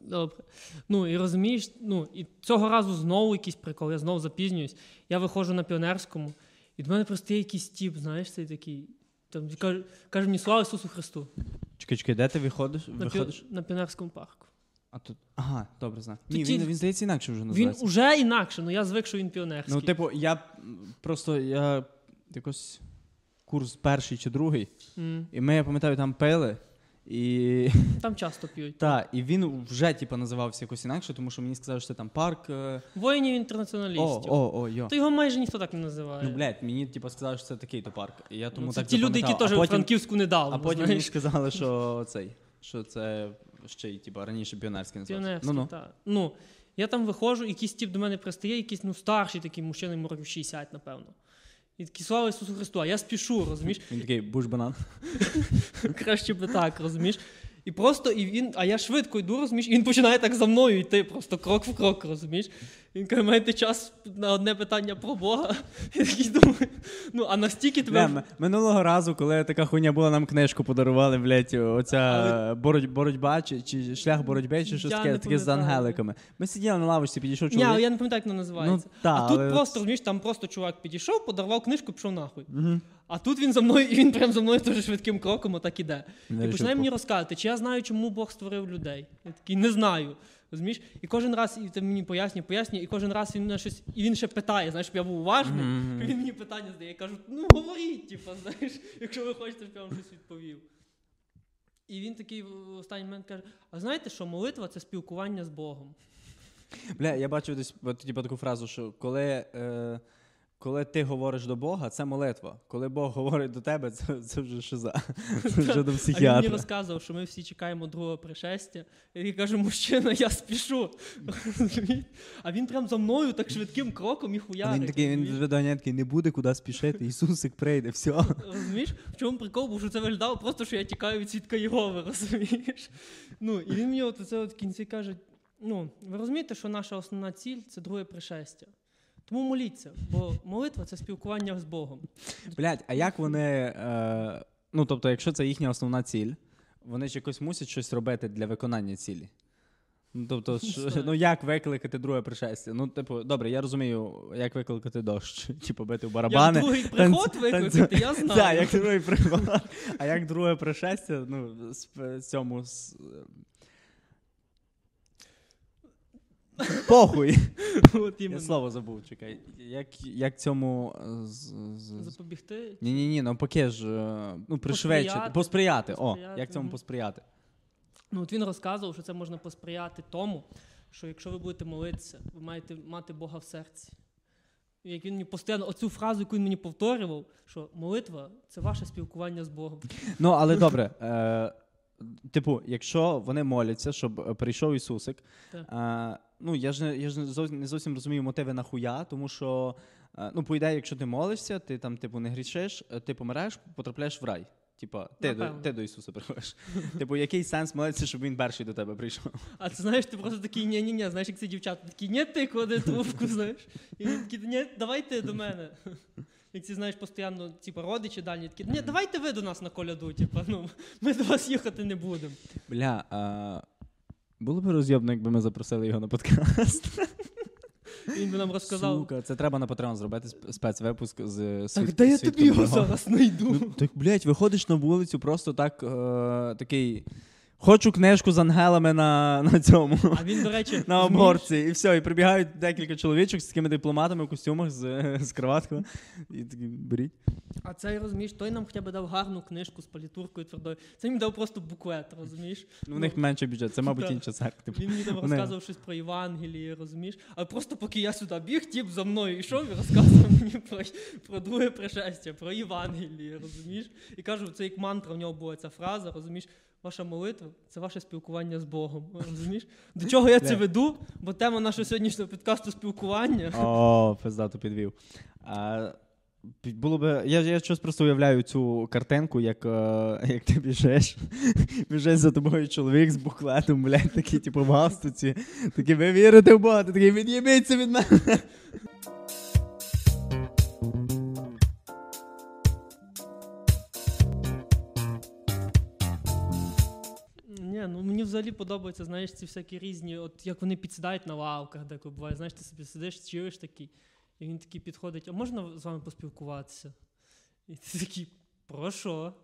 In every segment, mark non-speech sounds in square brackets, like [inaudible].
Добре. Ну і розумієш, ну і цього разу знову якийсь прикол, я знову запізнююсь. Я виходжу на піонерському, і до мене просто є якийсь тіп, знаєш, цей такий. Там каже, каже мені слава Ісусу Христу Чекай, чекай, де ти виходиш? на, виходиш? пі... на піонерському парку. А тут. Ага, добре, знаю. Ні, ті- він, він здається інакше вже називається. Він уже інакше, ну я звик, що він піонерський. Ну, типу, я просто я якось курс перший чи другий, М. і ми, я пам'ятаю, там пили. І Там часто п'ють. [laughs] та, і він вже типу, називався якось інакше, тому що мені сказали, що це там парк. е, Воїнів інтернаціоналістів. о, о, йо. То його майже ніхто так не називає. Ну, блядь, мені типу, сказали, що це такий то парк. І я тому Ну, це так ті люди, які запам'ятав. теж а потім, Франківську не дали. а потім мені знаєш. сказали, [laughs] що цей, що це ще й типу, раніше піонерський називався. Піонерський, Ну, ну. так. Ну, я там виходжу, якийсь тип до мене пристає, якийсь ну, старший такий мужчина, йому років 60, напевно. І такий слава Ісусу Христу, а я спішу, розумієш? Він такий буш банан. [laughs] Краще би так, розумієш? І просто, і він, а я швидко йду, розумієш, і він починає так за мною йти, просто крок в крок, розумієш? Він каже, маєте час на одне питання про Бога. [laughs] Я такий думаю, ну, а настільки тебе. М- минулого разу, коли така хуйня була, нам книжку подарували, блядь, оця Але- бороть, боротьба, чи, чи шлях боротьби, чи щось таке, таке з ангеликами. Ми сиділи на лавочці, підійшов чоловік. але я не пам'ятаю, як вона називається. Ну, та, а тут але- просто, розумієш, там просто чувак підійшов, подарував книжку, пішов нахуй. Мгм. А тут він за мною, і він прям за мною дуже швидким кроком отак іде. Не І починає мені розказувати, чи я знаю, чому Бог створив людей. Я такий не знаю. Розумієш? І кожен раз і ти мені пояснює, пояснює, і кожен раз він мене щось, і він ще питає, знаєш, щоб я був уважний. І він мені питання задає. Я кажу, ну говоріть, типу, [laughs] знаєш, якщо ви хочете, щоб я вам щось відповів. І він такий в останній момент каже: А знаєте, що молитва це спілкування з Богом. Бля, я бачив десь от, типу, таку фразу, що коли, е, коли ти говориш до Бога, це молитва. Коли Бог говорить до тебе, це, це вже шиза. [laughs] Це вже до А він мені розказував, що ми всі чекаємо другого пришестя. І каже, мужчина, я спішу. [laughs] А він прям за мною так швидким кроком і хуярить. Він такий, він такий, не буде куди спішити, Ісусик прийде, все. Розумієш, в чому прикол, був, що це виглядало просто, що я тікаю від свідка Єгови, розумієш? Ну, і він мені от це от в кінці каже: ну, ви розумієте, що наша основна ціль це друге пришестя. Тому моліться, бо молитва це спілкування з Богом. Блять, а як вони. Е, ну, тобто, якщо це їхня основна ціль, вони ж якось мусять щось робити для виконання цілі. Ну, тобто, знаю. ну як викликати друге пришестя? Ну, типу, добре, я розумію, як викликати дощ, [laughs] чи побити в барабани. Як другий приход викликати, я [laughs] знаю. Так, як другий приход. А як друге пришестя, ну, з з цьому. з- Похуй. [laughs] От Я іменно. слово забув, чекай. Як, як цьому. е, з- з- Запобігти. ні, ні, ні, навпаки ж, е, ну, пришвидшити, Посприяти. посприяти. О, Посприяти, як цьому мгм. посприяти? Ну, от він розказував, що це можна посприяти тому, що якщо ви будете молитися, ви маєте мати Бога в серці. І як він мені постійно, оцю фразу, яку він мені повторював, що молитва це ваше спілкування з Богом. [laughs] Ну, але добре. Е, типу, якщо вони моляться, щоб е, прийшов Ісусик, Так. е, ну я ж не я ж не зовсім, не зовсім розумію мотиви нахуя, тому що, е, ну, по ідеї, якщо ти молишся, ти там, типу, не грішиш, е, ти помираєш, потрапляєш в рай. Типа, ти до, ти до Ісуса приходиш. [laughs] типу, який сенс молитися, щоб він перший до тебе прийшов? А ти знаєш, ти просто такий ні-ні-ні, знаєш, як ці дівчата такі, ні, ти клади трубку, знаєш. І він такий, ні, давайте до мене. [laughs] Як ці, знаєш, постійно, типу, родичі дальні такі, ні, давайте ви до нас на коляду, типу, ну, ми до вас їхати не будемо. Бля, а... було б роз'єбно, якби ми запросили його на подкаст. [laughs] Він би нам розказав. Сука, це треба на Patreon зробити сп- спецвипуск з Так, світ- де я тобі його зараз знайду? Ну, так, блядь, виходиш на вулицю, просто так е, такий. Хочу книжку з ангелами на, на цьому. А він, до речі, На обгорці, і все, і прибігають декілька чоловічок з такими дипломатами в костюмах з, з кроватками. І такі беріть. А цей розумієш, той нам хоча б дав гарну книжку з палітуркою твердою. Це їм дав просто буклет, розумієш? Ну, у них менший бюджет, це, мабуть, інша церква. Типу. Він мені там розказував щось про Євангеліє, розумієш? А просто поки я сюди біг, тіп за мною йшов і розказував мені про, про друге пришестя, про Євангеліє, розумієш? І кажу, це як мантра в нього була ця фраза, розумієш? Ваша молитва це ваше спілкування з Богом. [laughs] Розумієш? До чого я це веду? Бо тема нашого сьогоднішнього підкасту спілкування. О, пиздато підвів. А, було би, я, я щось просто уявляю цю картинку, як, е, [laughs] як ти біжиш, [laughs] біжиш за тобою чоловік з буклетом, блядь, такий, типу, в галстуці. Такий, ви вірите в Бога? Ти такий, від'їбіться від мене. Мені взагалі подобаються, знаєш, ці всякі різні, от як вони підсідають на лавках, де буває. Знаєш, ти собі сидиш, чуєш такий, і він такий підходить, а можна з вами поспілкуватися? І ти такий, про що?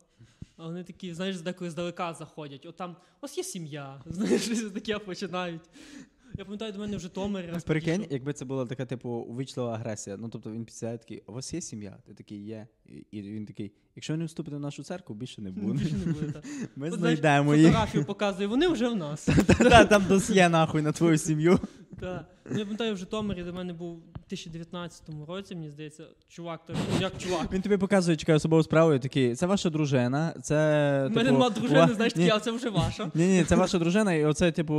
А вони такі, знаєш, деколи здалека заходять. От там, ось є сім'я, [laughs] знаєш, щось таке починають. Я пам'ятаю, до мене в Житомирі раз Прикинь, підійшов. якби це була така, типу, увічлива агресія. Ну, тобто він підсідає такий, у вас є сім'я? Ти такий, є. І, і він такий, якщо ви не вступите в нашу церкву, більше не буде. Більше не буде, так. Ми От, знаєш, знайдемо їх. Фотографію показує, вони вже в нас. Та там досьє нахуй на твою сім'ю. Так. Ну, я пам'ятаю, в Житомирі до мене був у 2019 році, мені здається, чувак, теж, ну, як чувак. Він тобі показує, чекає особову справу і такий, це ваша дружина, це. У мене типу, нема ва- дружини, знаєш, Ні, такі, це вже ваша. Ні, ні, це ваша дружина, і оце, типу,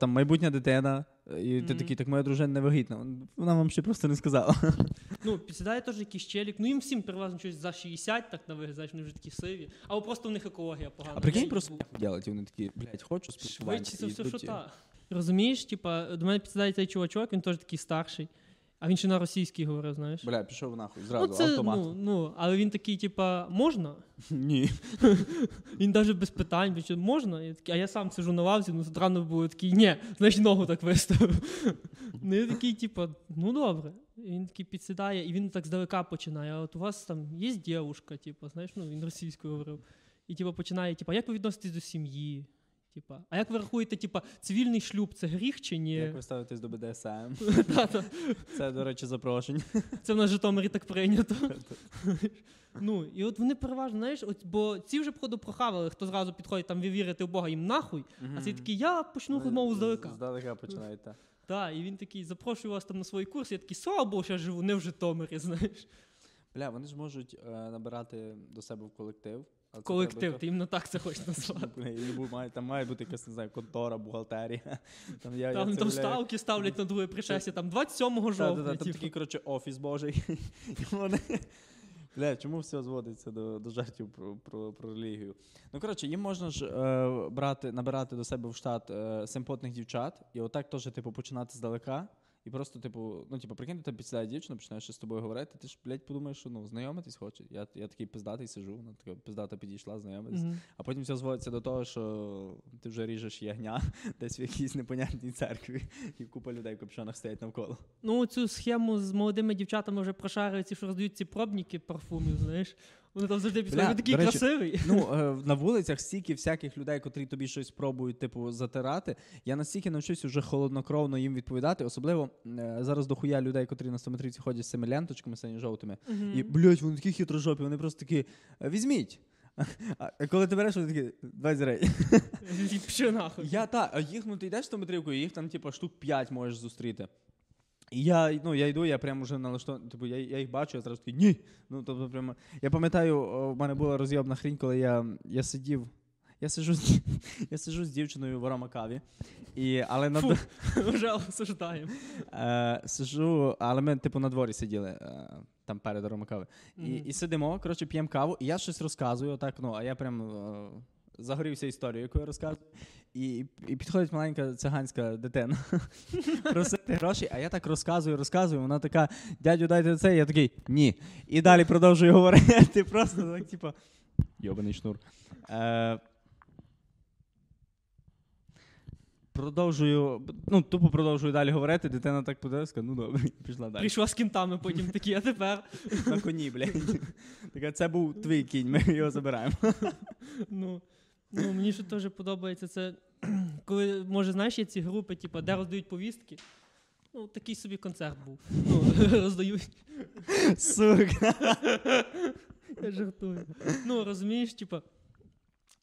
там майбутня дитина. І ти Мгм. такий, так моя дружина не вагітна. Вона вам ще просто не сказала. Ну, підсідає теж якийсь челік. Ну їм всім переважно щось за 60, так на вигляд, знаєш, вони вже такі сиві. Або просто в них екологія погана. А прикинь, просто їбу. делать, вони такі, блядь, хочу спілкування. Швидше це і все, йдуть, що і- так. Розумієш, типа, до мене підсідає цей чувачок, він теж такий старший. А він ще на російській говорив, знаєш. Бля, пішов нахуй, ну, зразу, це, автомат. ну, ну, але він такий, типа, можна? [laughs] Ні. [laughs] Він навіть без питань, що, можна? Я такий, а я сам сижу на лавці, ну рано було такий, ні, значить ногу так виставив. [laughs] Ну я такий, типа, ну добре. І він такий підсідає, і він так здалека починає. А от у вас там є дівушка, типа, знаєш, ну він російською говорив. І типа починає, типа, як ви відноситесь до сім'ї? Типа, а як ви рахуєте, типа, цивільний шлюб це гріх чи ні? Як ви ставитесь до БДСМ? [laughs] Це, до речі, запрошення. Це в нас в Житомирі так прийнято. ну, і от вони переважно, знаєш, от, бо ці вже, походу, прохавали, хто зразу підходить там, ви вірите в Бога їм нахуй, а цей такий, я почну розмову здалека. Здалека починають, так. Так, і він такий, запрошую вас там на свій курс, я такий, слава Богу, що я живу не в Житомирі, [laughs] знаєш. Бля, вони ж можуть е, набирати до себе в колектив. А це Колектив, ти іменно так це хочеш [laughs] назвати. Там має бути якась, не знаю, контора, бухгалтерія. [laughs] Там, я, Там, я там ставки ставлять на друге пришестя, там 27 Та, та, жовтня. та, Там типу. такий, коротше, офіс божий. [laughs] Бля, чому все зводиться до, до жартів про, про, про релігію? Ну, коротше, їм можна ж е, брати, набирати до себе в штат е, симпотних дівчат, і отак теж, типу, починати здалека. І просто, типу, ну, типу, прикинь, ти підсідає дівчина, починає щось з тобою говорити, ти ж, блядь, подумаєш, що ну, знайомитись хоче. Я, я такий пиздатий сиджу, вона така пиздата підійшла, знайомитись. Мгм. А потім все зводиться до того, що ти вже ріжеш ягня [laughs] десь в якійсь непонятній церкві, і купа людей в капюшонах стоять навколо. Ну, цю схему з молодими дівчатами вже прошарюють що роздають ці пробники парфумів, знаєш. Вони там завжди підходять, Бля, такий речі, красивий. Ну, е, [laughs] на вулицях стільки всяких людей, котрі тобі щось пробують, типу, затирати. Я настільки навчусь уже холоднокровно їм відповідати. Особливо е, зараз дохуя людей, котрі на 100 метрівці ходять з цими ленточками синьо-жовтими. Мгм. І, блядь, вони такі хитрожопі, вони просто такі, «Е, візьміть. А коли ти береш, вони такі, давай зрей. І нахуй. Я та, а їх, ну ти йдеш 100 метрівкою, їх там, типу, штук 5 можеш зустріти. І я, ну, я йду, я прямо вже налаштований, типу, я, я їх бачу, я зразу такий, ні. Ну, тобто, прямо, я пам'ятаю, в мене була розйобна хрінь, коли я, я сидів, я сиджу, з, [laughs] я сиджу з дівчиною в аромакаві, і, але на, Фу. [laughs] Вже осуждаємо. е, сиджу, але ми, типу, на дворі сиділи, е, там перед аромакави. І, і сидимо, коротше, п'ємо каву, і я щось розказую, отак, ну, а я прям е, загорівся історією, яку я розказую. І, і підходить маленька циганська дитина [laughs] просити гроші, а я так розказую, розказую. Вона така, дядю, дайте це. Я такий, ні. І далі продовжую говорити. Просто так, типу, йобаний шнур. Е, Продовжую, ну, тупо продовжую далі говорити, дитина так подивилася, ну добре, пішла далі. Прийшла з кінтами потім такі, а тепер. На коні, блядь. Така, це був твій кінь, ми його забираємо. Ну, ну мені ще теж подобається це, [clears throat] коли, може, знаєш, є ці групи, типу, де роздають повістки. Ну, такий собі концерт був. Ну, [laughs] роздають. Сука. Я жартую. Ну, розумієш, типа.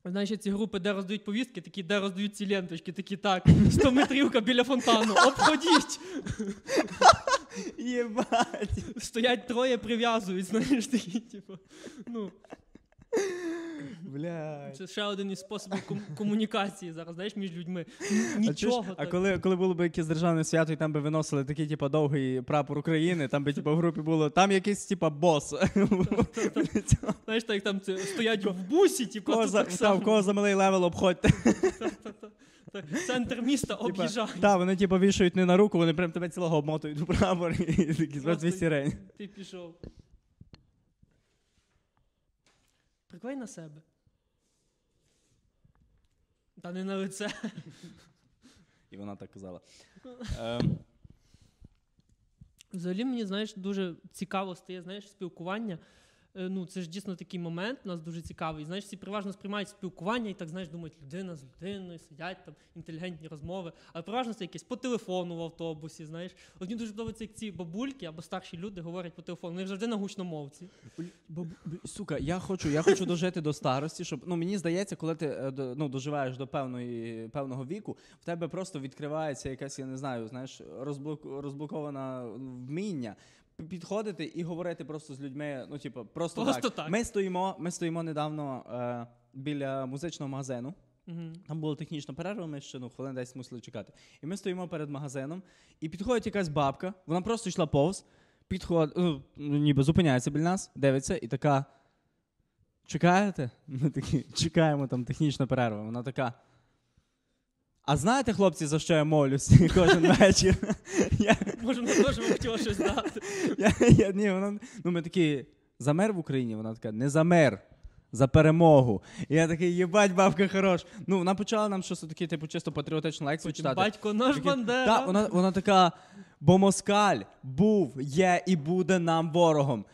Знаєш, ці групи, де роздають повістки, такі, де роздають ці ленточки, такі так, 100 метрівка біля фонтану, обходіть! Єбать. Стоять троє, прив'язують, знаєш, такі, типу. Ну, Блядь. це ще один із способів ком- комунікації зараз, знаєш, між людьми. Н- А, чуєш, а так. коли, коли було б якесь державне свято, і там би виносили такий, типу, довгий прапор України, там би типу, в групі було, там якийсь, типу, бос. Знаєш, так там це, стоять в бусі, типу, Кого тут за, так та, само. в кого за малий level обходьте. Та-та-та. Так, Центр міста об'їжджають. Так, вони типу вішають не на руку, вони прям тебе цілого обмотують у прапор і такі з Просто-. Ти пішов. Приклей на себе. Та не на лице. І вона так казала. [laughs] Ем, Взагалі, мені, знаєш, дуже цікаво стає, знаєш, спілкування. Е, Ну, це ж дійсно такий момент, у нас дуже цікавий. Знаєш, всі переважно сприймають спілкування і так, знаєш, думають, людина з людиною, сидять там, інтелігентні розмови. Але переважно це якесь по телефону в автобусі, знаєш. От мені дуже подобається, як ці бабульки або старші люди говорять по телефону. Вони завжди на гучномовці. Бо, б- сука, я хочу, я хочу дожити до старості, щоб ну мені здається, коли ти е, ну, доживаєш до певної певного віку, в тебе просто відкривається якась, я не знаю, знаєш, розблок, розблокована вміння. Підходити і говорити просто з людьми. Ну, типу, просто, Просто так. Ми стоїмо, ми стоїмо недавно е, біля музичного магазину. Угу. Там була технічна перерва, ми ще ну, хвилин 10 мусили чекати. І ми стоїмо перед магазином, і підходить якась бабка, вона просто йшла повз, підходить, ну, ніби зупиняється біля нас, дивиться, і така. Чекаєте? Ми такі, чекаємо, там технічна перерва. Вона така. А знаєте, хлопці, за що я молюсь [laughs] кожен вечір? [laughs] Я, Може, вона теж вам хотіла щось дати. [laughs] я, я, ні, вона, ну, ми такі, за мир в Україні? Вона така, не за мир, за перемогу. І я такий, єбать, бабка хорош. Ну, вона почала нам щось таке, типу, чисто патріотичну лекцію читати. батько наш Бандера. Та, вона, вона така, бо москаль був, є і буде нам ворогом.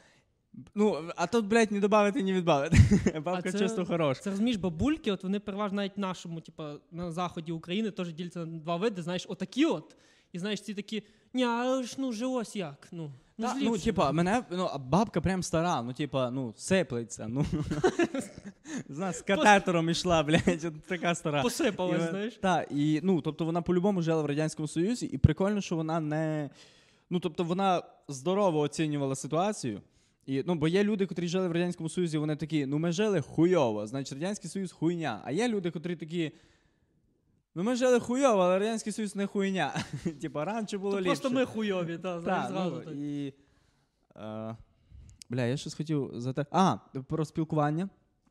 Ну, а тут, блядь, не додати, ні відбавити. [laughs] Бабка це- чисто хорош. Це розумієш, бабульки, от вони переважно навіть нашому, типа, на заході України теж діляться на два види, знаєш, отакі от. І знаєш, ці такі, ні, але ж ну жилось як. Ну, ну, Та, ну, типа, мене, ну, а бабка прям стара, ну, типа, ну, сиплеться, ну. [laughs] Знаєш, з катетером йшла, блядь, от така стара. посипалась, І, знаєш. Так, і ну, тобто вона по-любому жила в Радянському Союзі, і прикольно, що вона не. Ну, тобто, вона здорово оцінювала ситуацію. І, ну, бо є люди, котрі жили в Радянському Союзі, вони такі, ну ми жили хуйово, значить Радянський Союз хуйня. А є люди, котрі такі. Ну ми жили хуйово, але Радянський Союз не хуйня. [laughs] Типа, раніше було То ліпше. просто ми хуйові, та, Так, зразу ну, так. і, е, бля, я щось хотів за те. А, про спілкування.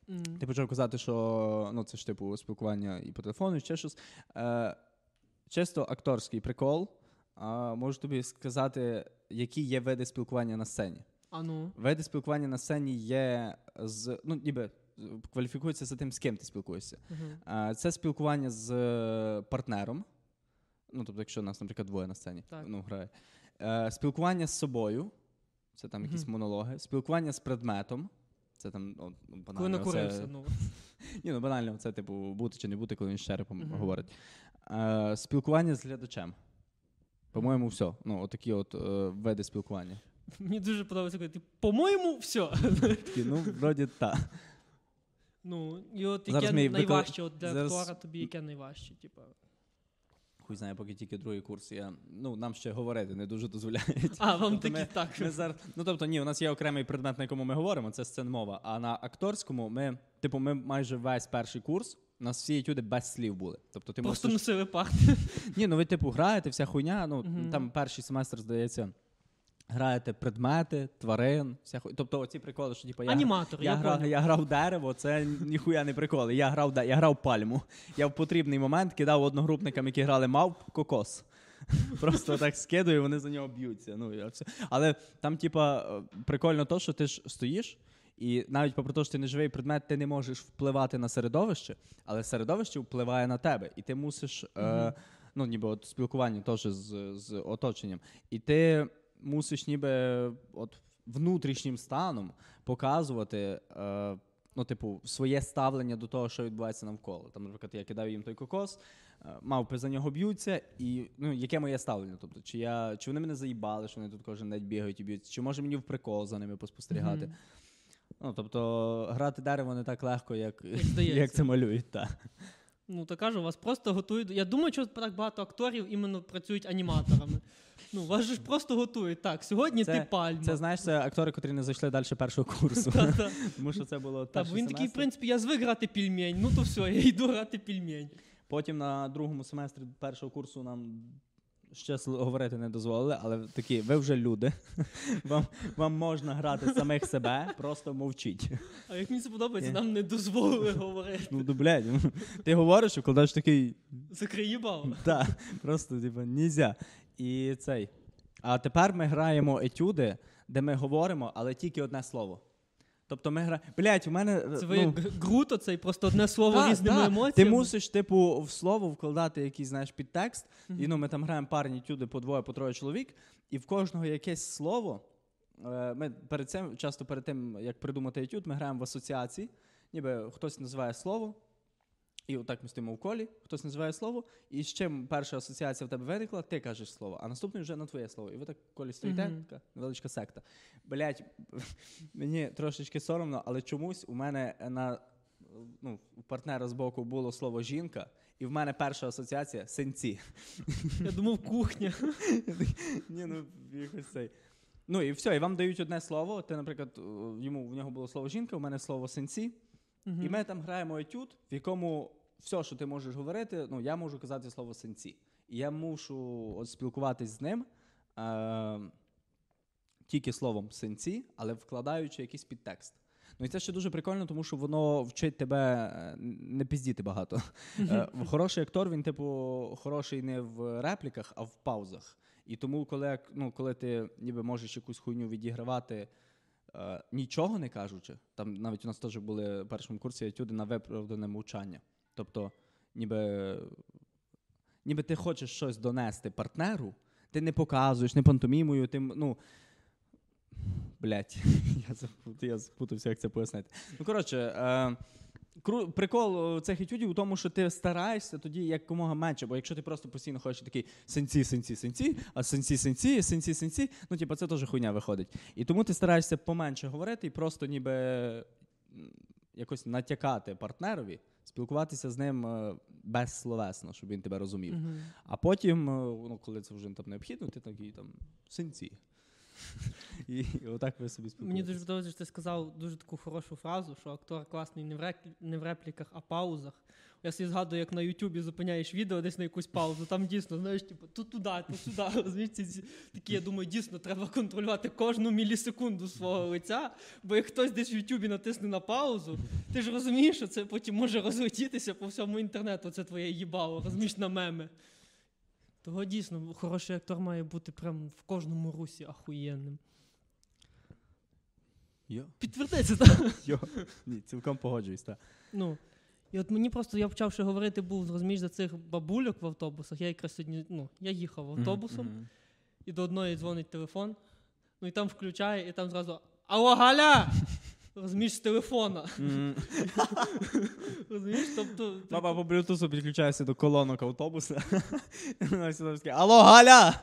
М. Ти почав казати, що ну, це ж типу спілкування і по телефону, і ще щось. Е, чисто акторський прикол. А, можу тобі сказати, які є види спілкування на сцені. А ну. Види спілкування на сцені є з. Ну, ніби кваліфікується за тим, з ким ти спілкуєшся. Е, це спілкування з е, партнером. Ну, тобто, якщо нас, наприклад, двоє на сцені Так. ну, грає. Е, спілкування з собою. Це там якісь Мгм. монологи. Спілкування з предметом. Це там ну, банально. Коли накурився, це- ну. [laughs] ні, ну банально, це типу бути чи не бути, коли він з черепом Мгм. говорить. Е, спілкування з глядачем. По-моєму, все. Ну, отакі от е, види спілкування. Мені дуже подобається, коли ти, по-моєму, все. Такі, ну, вроді так. Ну, і от Зараз яке ми найважче от для зараз- актора тобі, яке найважче, типа. Хуй знає, поки тільки другий курс. Я, ну, нам ще говорити не дуже дозволяють. А, вам Тобто такі ми- так. Ми зараз, ну тобто, ні, у нас є окремий предмет, на якому ми говоримо, це сценмова. А на акторському ми, типу, ми майже весь перший курс. У нас всі етюди без слів були. Тобто ти Просто мусиш... носили пахти. Ні, ну ви типу граєте, вся хуйня. Ну Мгм. там перший семестр, здається, граєте предмети, тварин, вся хуйня. Тобто оці приколи, що типу я. Аніматор, Я, я, грав, я грав дерево, це ніхуя не приколи. Я грав, я грав пальму. Я в потрібний момент кидав одногрупникам, які грали мавп, кокос. [laughs] Просто так скидую, вони за нього б'ються. Ну, я все. Але там, типа, е, прикольно то, що ти ж стоїш, і навіть попри те, що ти не живий предмет, ти не можеш впливати на середовище, але середовище впливає на тебе. І ти мусиш, е, ну, ніби от спілкування теж з, з оточенням. І ти мусиш ніби от внутрішнім станом показувати. Е, Ну, типу, своє ставлення до того, що відбувається навколо. Там, наприклад, я кидаю їм той кокос, е, мавпи за нього б'ються, і ну, яке моє ставлення? Тобто, чи я чи вони мене заїбали, що вони тут кожен день бігають і б'ються, чи може мені в прикол за ними поспостерігати? Мгм. Ну, тобто, грати дерево не так легко, як, Як як це малюють. Так. Ну, то кажу, вас просто готують. Я думаю, що так багато акторів іменно працюють аніматорами. Ну, вас же ж просто готують. Так, сьогодні Це- ти пальма. Це знаєш, це актори, котрі не зайшли далі першого курсу. [laughs] Та-та. Тому що це було Та, перший він такий, в семестр. принципі, я звик грати пельмень. Ну то все, я йду грати пельмень. Потім на другому семестрі першого курсу нам ще сл- говорити не дозволили, але такі, ви вже люди. [laughs] Вам, вам можна грати самих себе, просто мовчіть. А як мені це подобається, Ні. нам не дозволили говорити. Ну, ну, блядь, ти говориш, вкладаєш такий. Закрий їбало. Так, [laughs] просто, типу, нельзя. І цей. А тепер ми граємо етюди, де ми говоримо, але тільки одне слово. Тобто ми граємо. Блять, у мене. е, Це ви ну, як Грут просто одне слово та, різними та. емоціями. Ти мусиш, типу, в слово вкладати якийсь, знаєш, підтекст. Мгм. І ну, ми там граємо парні тюди по двоє, по троє чоловік, і в кожного якесь слово. Е, Ми перед цим, часто перед тим, як придумати етюд, ми граємо в асоціації. Ніби хтось називає слово, і отак ми стоїмо в колі, хтось називає слово, і з чим перша асоціація в тебе виникла, ти кажеш слово, а наступний вже на твоє слово. І ви так в колі стоїте, Мгм. така невеличка секта. Блять, [laughs] мені трошечки соромно, але чомусь у мене на ну, у партнера з боку було слово жінка, і в мене перша асоціація синці. Я думав, кухня. [laughs] Ні, ну якось цей. Ну і все, і вам дають одне слово. Ти, наприклад, йому в нього було слово жінка, у мене слово синці. Мгм. І ми там граємо етюд, в якому все, що ти можеш говорити, ну я можу казати слово синці. І я мушу от, спілкуватись з ним е- тільки словом синці, але вкладаючи якийсь підтекст. Ну і це ще дуже прикольно, тому що воно вчить тебе е, не піздіти багато. Е, [laughs] Хороший актор, він, типу, хороший не в репліках, а в паузах. І тому, коли, ну, коли ти ніби можеш якусь хуйню відігравати, нічого не кажучи, там навіть у нас теж були в першому курсі етюди на виправдане мовчання. Тобто, ніби, ніби ти хочеш щось донести партнеру, ти не показуєш, не пантомімою, ти, ну. Блять, [laughs] я, запутався, як це пояснити. Ну, коротше, е, прикол е, цих етюдів у тому, що ти стараєшся тоді якомога менше, бо якщо ти просто постійно хочеш такий сенці, сенці, сенці, а сенці, сенці, сенці, сенці, ну, типу, це теж хуйня виходить. І тому ти стараєшся поменше говорити і просто ніби якось натякати партнерові, спілкуватися з ним е, безсловесно, щоб він тебе розумів. Мгм. А потім, е, ну, коли це вже там необхідно, ти такий там синці. І, отак ви собі спілкуєтесь. Мені дуже подобається, що ти сказав дуже таку хорошу фразу, що актор класний не в, рек... не в репліках, а паузах. Я собі згадую, як на Ютубі зупиняєш відео десь на якусь паузу. Там дійсно, знаєш, типу, тут туди, тут сюди. [laughs] Такі, я думаю, дійсно треба контролювати кожну мілісекунду свого лиця, бо як хтось десь в Ютубі натисне на паузу, ти ж розумієш, що це потім може розлетітися по всьому інтернету. Це твоє їбало, розумієш, на меми. Того дійсно, хороший актор має бути прям в кожному русі ахуєнним. Йо. Підтвердиться, [laughs] так? Йо. Ні, цілком погоджуюсь, так. Ну, і от мені просто я почав ще говорити, був розумієш, за цих бабульок в автобусах. Я якраз сьогодні, ну, я їхав автобусом, і до одної дзвонить телефон, ну і там включає, і там зразу Алло, Галя! Розумієш, з телефона. [laughs] Розумієш? Тобто, Баба по блютусу підключається до колонок автобуса. [laughs] Алло, Галя!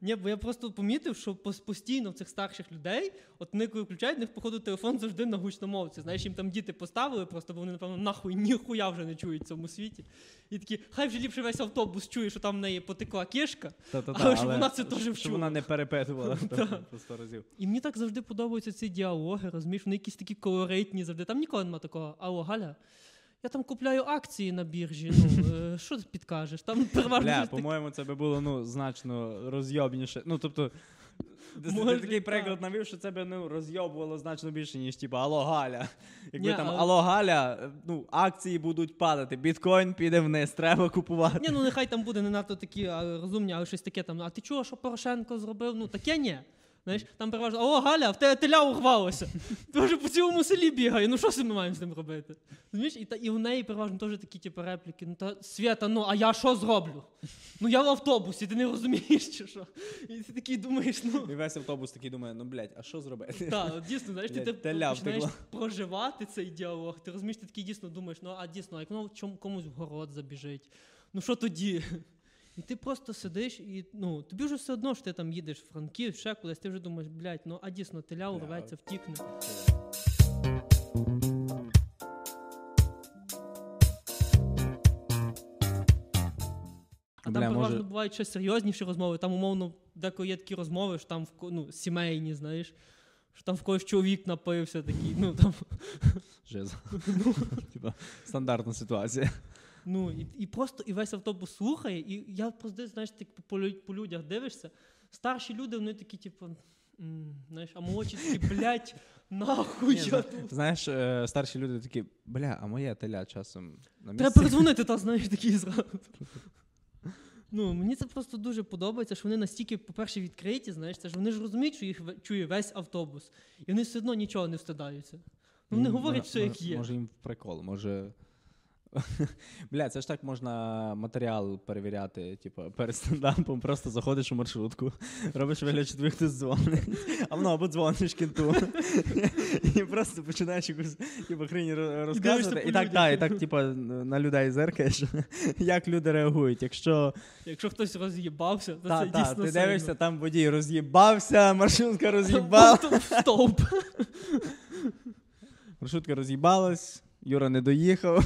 Ні, бо я просто помітив, що постійно в цих старших людей, от вони коли включають, в них, походу, телефон завжди на гучномовці. Знаєш, їм там діти поставили, просто бо вони, напевно, нахуй ніхуя вже не чують в цьому світі. І такі, хай вже ліпше весь автобус чує, що там в неї потекла. Та-та-та, Але щоб вона це теж щоб вона не перепитувала [laughs] по сто разів. І мені так завжди подобаються ці діалоги, розумієш, вони якісь такі колоритні завжди. Там ніколи нема такого. Алло, Галя, я там купляю акції на біржі. Ну, [laughs] е, що ти підкажеш? Там переважно Бля, по-моєму, це би було ну, значно розйобніше. Ну, тобто, ти такий приклад навів, що це би ну, розйобувало значно більше, ніж типу, Алло, Галя. Якби там Алло, Галя, ну, акції будуть падати, біткоін піде вниз, треба купувати. Ні, ну нехай там буде не надто такі розумні, але щось таке там. А ти чого, що Порошенко зробив? Ну таке ні. Знаєш, там переважно, о, Галя, в тебе теля урвалося. [laughs] Ти вже по цілому селі бігає. Ну що ми маємо з ним робити? Розумієш? І, та, і в неї переважно теж такі типу, репліки. Ну та Свята, ну а я що зроблю? Ну я в автобусі, ти не розумієш, чи що? І ти такий думаєш, ну. І весь автобус такий думає, ну блядь, а що зробити? Так, дійсно, знаєш, ти, Блядь, ти теля починаєш проживати цей діалог. Ти розумієш, ти такий дійсно думаєш, ну а дійсно, а як ну, комусь в город забіжить? Ну що тоді? І ти просто сидиш, і ну тобі вже все одно, що ти там їдеш в Франків, ще кудись, ти вже думаєш, блядь, ну а дійсно теля урветься, втікне. А там переважно може- бувають ще серйозніші розмови. Там, умовно, деколи є такі розмови, що там в ну, сімейні, знаєш, що там в когось чоловік напився такий, ну там. Жиза. [laughs] Типа, стандартна ситуація. Ну, і, і просто і весь автобус слухає, і я просто знаєш, так по, по людях дивишся. Старші люди, вони такі, типу, знаєш, а молодші такі, блядь, нахуй Ні, я тут. Знаєш, е, старші люди такі, бля, а моє теля часом на Треба місці. передзвонити, та знаєш, [laughs] такі зразу. Ну, мені це просто дуже подобається, що вони настільки, по-перше, відкриті, знаєш, це ж вони ж розуміють, що їх чує весь автобус, і вони все одно нічого не встидаються. Ну, не говорять все, як є. Може їм прикол, може. [laughs] Бля, це ж так можна матеріал перевіряти, типу, перед стендапом, просто заходиш у маршрутку, робиш вигляд, що тобі хтось дзвонить, а воно або дзвониш кінту. І просто починаєш якусь типу, хрені розказувати. І так, так, і так, типу, на людей зеркаєш, [laughs] як люди реагують. Якщо Якщо хтось роз'їбався, то це дійсно ти сильно. дивишся, там водій роз'їбався, маршрутка роз'їбала. Просто в стовп. [laughs] Маршрутка роз'їбалась, Юра не доїхав.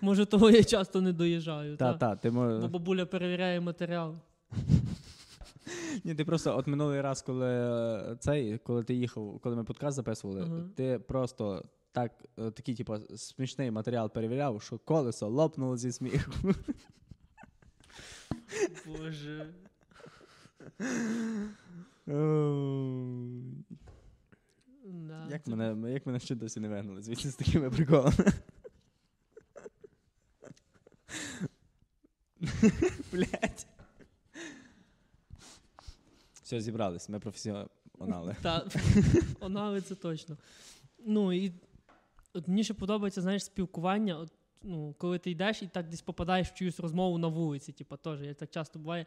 Може, того я часто не доїжджаю. Та, та? та, ти мо- Бо бабуля перевіряє матеріал. [laughs] Ні, ти просто от минулий раз, коли е, цей, коли ти їхав, коли ми подкаст записували, Ага. ти просто так, е, такий, типу, смішний матеріал перевіряв, що колесо лопнуло зі сміху. Боже. Як мене, як мене ще досі не вигнали звідси з такими приколами. Блять. Все, зібрались, ми професіонали. Та, онали це точно. Ну і от мені ще подобається, знаєш, спілкування. От, ну, коли ти йдеш і так десь попадаєш в чиюсь розмову на вулиці, типу, теж, як так часто буває.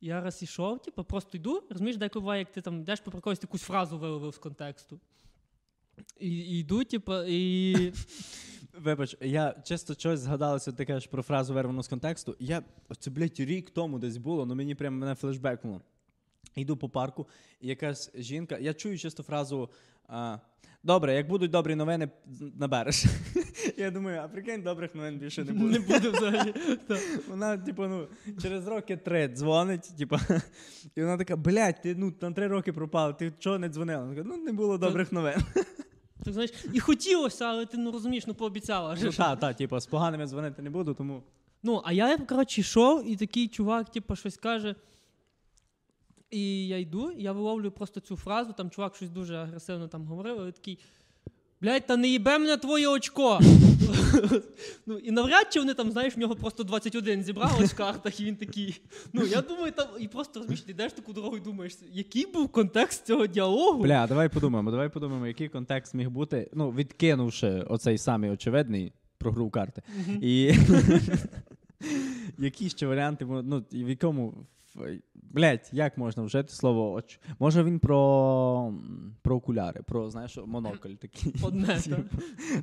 Я раз ішов, типу, просто йду, розумієш, деколи буває, як ти там йдеш по якусь якусь фразу виловив з контексту. І, і йду, типу, і. [laughs] Вибач, я чисто щось згадалося, ти кажеш про фразу вирвану з контексту. Я це, блядь, рік тому десь було, ну мені прямо мене флешбекнуло. Йду по парку, і якась жінка. Я чую чисто фразу. А, Добре, як будуть добрі новини, набереш. [laughs] Я думаю, а прикинь, добрих новин більше не буде. Не буде взагалі. [laughs] Вона, типу, ну, через роки три дзвонить, типу, і вона така, блядь, ти ну, на три роки пропав, ти чого не дзвонила? Вона каже, ну не було добрих новин. Так, знаєш, і хотілося, але ти ну розумієш, ну пообіцяла. Ну, так, так, типу, з поганими дзвонити не буду, тому. Ну, а я, коротше, йшов, і такий чувак, типу, щось каже. І я йду, і я виловлю просто цю фразу, там чувак щось дуже агресивно там говорив, але такий. Блять, та не їбе мене твоє очко. Ну, і навряд чи вони там, знаєш, в нього просто 21 зібралось в картах, і він такий. Ну, я думаю, там, і просто розумієш, ти йдеш таку дорогу і думаєш, який був контекст цього діалогу? Бля, давай подумаємо, давай подумаємо, який контекст міг бути, ну, відкинувши оцей самий очевидний про гру в карти. І [laughs] які ще варіанти, ну, в якому. В- Блять, як можна вжити слово оч? Може він про, про окуляри, про, знаєш, монокль такий. [laughs] Одне, Типу.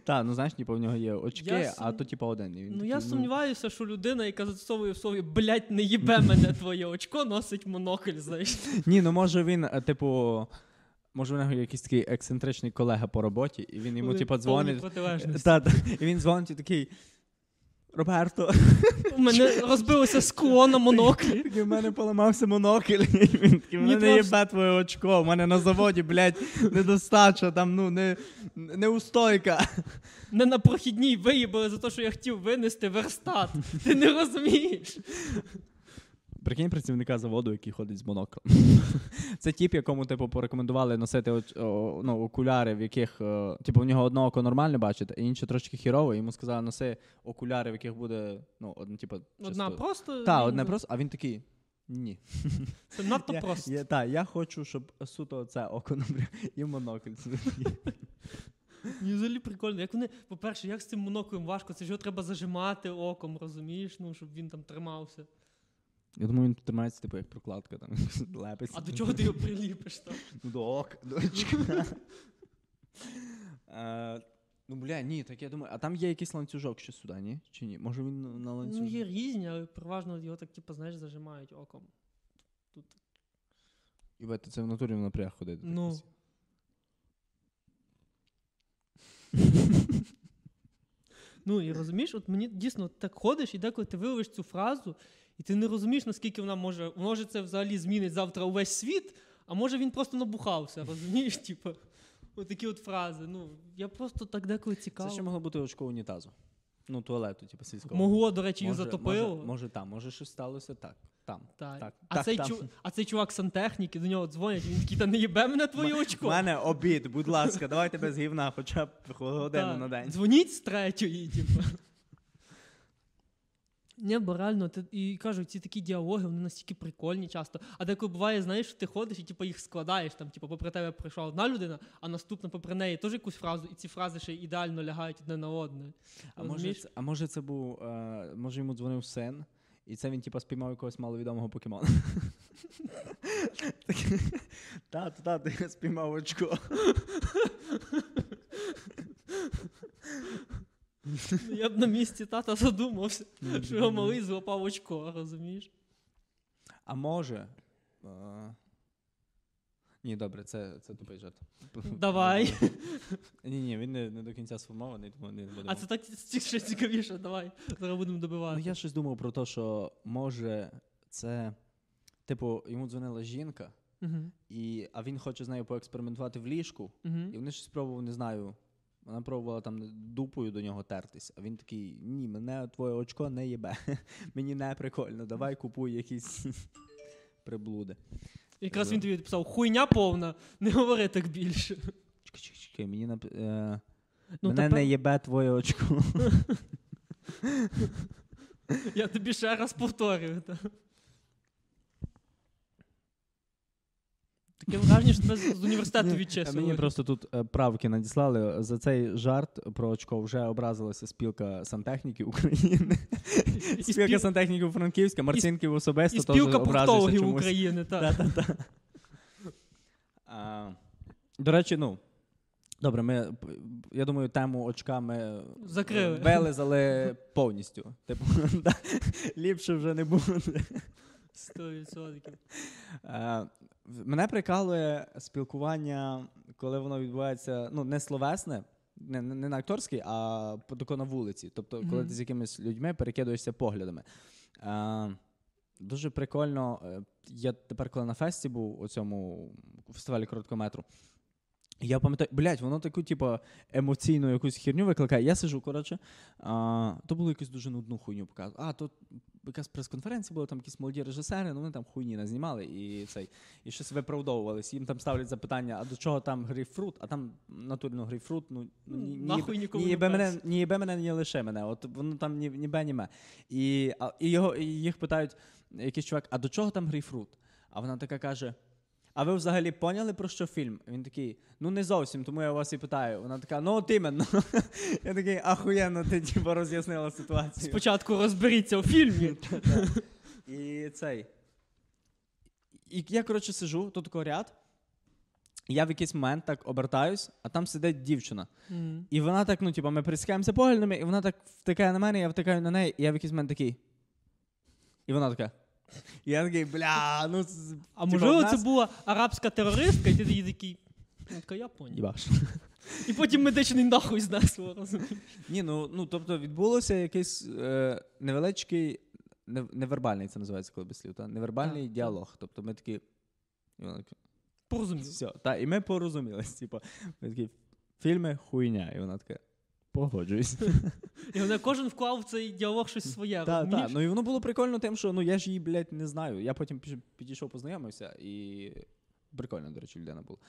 Та, ну знаєш, типу, в нього є очки, Я а сум- то, типу, один. І він Ну, такий, я сумніваюся, що людина, яка застосовує в слові блять, не їбе мене твоє очко, носить монокль, знаєш. [laughs] Ні, ну може він, е, типу. Може, у нього якийсь такий ексцентричний колега по роботі, і він йому, типу, дзвонить. Та, та, і він дзвонить і такий. Роберто, У мене розбилося скло на моноклі. такий, в мене поламався монокль. Він такий, в мене є твоє очко, в мене на заводі, блядь, недостача, там, ну, не, неустойка. Не на прохідній виїбали за те, що я хотів винести верстат. Ти не розумієш. Прикинь працівника заводу, який ходить з моноклем. [laughs] Це тип, якому, типу, порекомендували носити оч- о, ну, окуляри, в яких, е, типу, в нього одне око нормально бачить, а інше трошки хірово. Йому сказали, носи окуляри, в яких буде, ну, одне, типу, Одна просто. Та, ну, одне просто, а він такий. Ні. [laughs] Це надто Я, просто. я, та, я хочу, щоб суто це око напрям, і монокль. [laughs] Мені взагалі прикольно. Як вони, по-перше, як з цим моноклем важко, це ж його треба зажимати оком, розумієш? Ну, щоб він там тримався. Я думаю, він тримається, типу, як прокладка, там [laughs] лепиться. А до чого ти його приліпиш там? [laughs] Ну, до ока, до очка. [laughs] Е, Ну, бля, ні, так я думаю, а там є якийсь ланцюжок ще сюди, ні? Чи ні? Може він на Ну, є різні, але переважно його так, типу, знаєш, зажимають оком. Тут. І це в натурі в напряг ходити. Ну. Ну і розумієш, от мені дійсно так ходиш, і деколи ти виловиш цю фразу, і ти не розумієш, наскільки вона може. Може, це взагалі змінить завтра увесь світ, а може він просто набухався, розумієш? Типу, отакі от фрази. Ну, я просто так деколи цікаво. Це ще могло бути очко унітазу. Ну, туалету, типу, сільського. Могло, до речі, їх затопило. Може, може там, може щось сталося так. Там. Так. так, а, так, цей там. Чу... а цей чувак сантехніки, до нього дзвонять, він такий, та не їбе мене твоє У мене обід, будь ласка, давайте без гівна, хоча б годину на день. Дзвоніть з третьої, типу. Ні, бо реально, ти, і кажуть, ці такі діалоги, вони настільки прикольні часто. А деколи буває, знаєш, ти ходиш і типу, їх складаєш, там, типу, попри тебе прийшла одна людина, а наступна попри неї теж якусь фразу, і ці фрази ще ідеально лягають одне на одне. А може, це, а може це був. Е, може йому дзвонив син, і це він типа спіймав якогось маловідомого покемона. Тато, тато, я спіймав очко. [laughs] Я б на місці тата задумався, що його малий злопав очко, розумієш? А може. Е, ні, добре, це, це тупий жарт. Давай. Ні, ні, він не, не до кінця сформований, тому не будемо. А це так ще цікавіше, давай. Зараз будемо Ну, добивати. я щось думав про те, що може це. Типу, йому дзвонила жінка, Угу. і, а він хоче з нею поекспериментувати в ліжку. І Угу. вони щось спробували, не знаю. Вона пробувала там дупою до нього тертись, а він такий: ні, мене твоє очко не їбе. [laughs] Мені не прикольно, давай купуй якісь [laughs] приблуди. Якраз він тобі відписав, хуйня повна, не говори так більше. Чекай, чекай, чекай, мені нап... е... Ну, мене тепер- не їбе твоє очко. [laughs] Я тобі ще раз повторюю. Таке враження, що тебе з університету Ні, відчислили. Мені просто тут е, правки надіслали. За цей жарт про очко вже образилася спілка сантехніків України. [laughs] Спілка спіл- сантехніків Франківська, Марцинків особисто І спілка проктологів. України, так. До речі, ну. Добре, ми, я думаю, тему очка ми Закрили. е, вилизали повністю. Типу, [laughs] ліпше вже не буде. 100%. Е, в- Мене прикалує спілкування, коли воно відбувається ну, не словесне, не, не, на акторській, а тако на вулиці. Тобто, коли Мгм. ти з якимись людьми перекидуєшся поглядами. Е, Дуже прикольно. е, Я тепер, коли на фесті був у цьому фестивалі короткометру, я пам'ятаю, блядь, воно таку, типу, емоційну якусь херню викликає. Я сижу, коротше, а, то було якусь дуже нудну хуйню показувати. А, тут якась прес-конференція була, там якісь молоді режисери, ну вони там хуйні назнімали і цей, і щось виправдовувались. Їм там ставлять запитання, а до чого там грейпфрут? А там натурально грейпфрут, ну, ну ні, ні, Нахуй ні, не їбе мене, перся. ні мене, ні лише мене. От воно там ні, ні бе, ні ме. І, а, і, його, і їх питають, якийсь чувак, а до чого там грейпфрут? А вона така каже: А ви взагалі поняли про що фільм? Він такий, ну не зовсім, тому я вас і питаю. Вона така, ну от іменно. [laughs] Я такий, ахуєнно, ти типу, роз'яснила ситуацію. Спочатку розберіться у фільмі. [laughs] І цей. І я, коротше, сижу, тут такий ряд. Я в якийсь момент так обертаюсь, а там сидить дівчина. Мгм. І вона так, ну, типу, ми пересікаємося поглядами, і вона так втикає на мене, я втикаю на неї, і я в якийсь момент такий. І вона така. Я такий, бля, ну. з- А типу, можливо, в нас- це була арабська терористка, і ти їй такий. «Ну, я поняв. Їбаш. І потім медичний нахуй знесло, розумієш? Ні, ну, ну тобто відбулося якийсь е, невеличкий, не, невербальний це називається, коли без слів, та? невербальний Так, діалог. Тобто ми такі. І Порозумів. все. Та, і ми порозумілись. Типу, ми такі, фільми хуйня. І вона така. Погоджуюсь. І вона кожен вклав в цей діалог щось своє, Так, так. Ну і воно було прикольно тим, що ну я ж її, блядь, не знаю. Я потім підійшов, познайомився, і прикольно, до речі, людина була.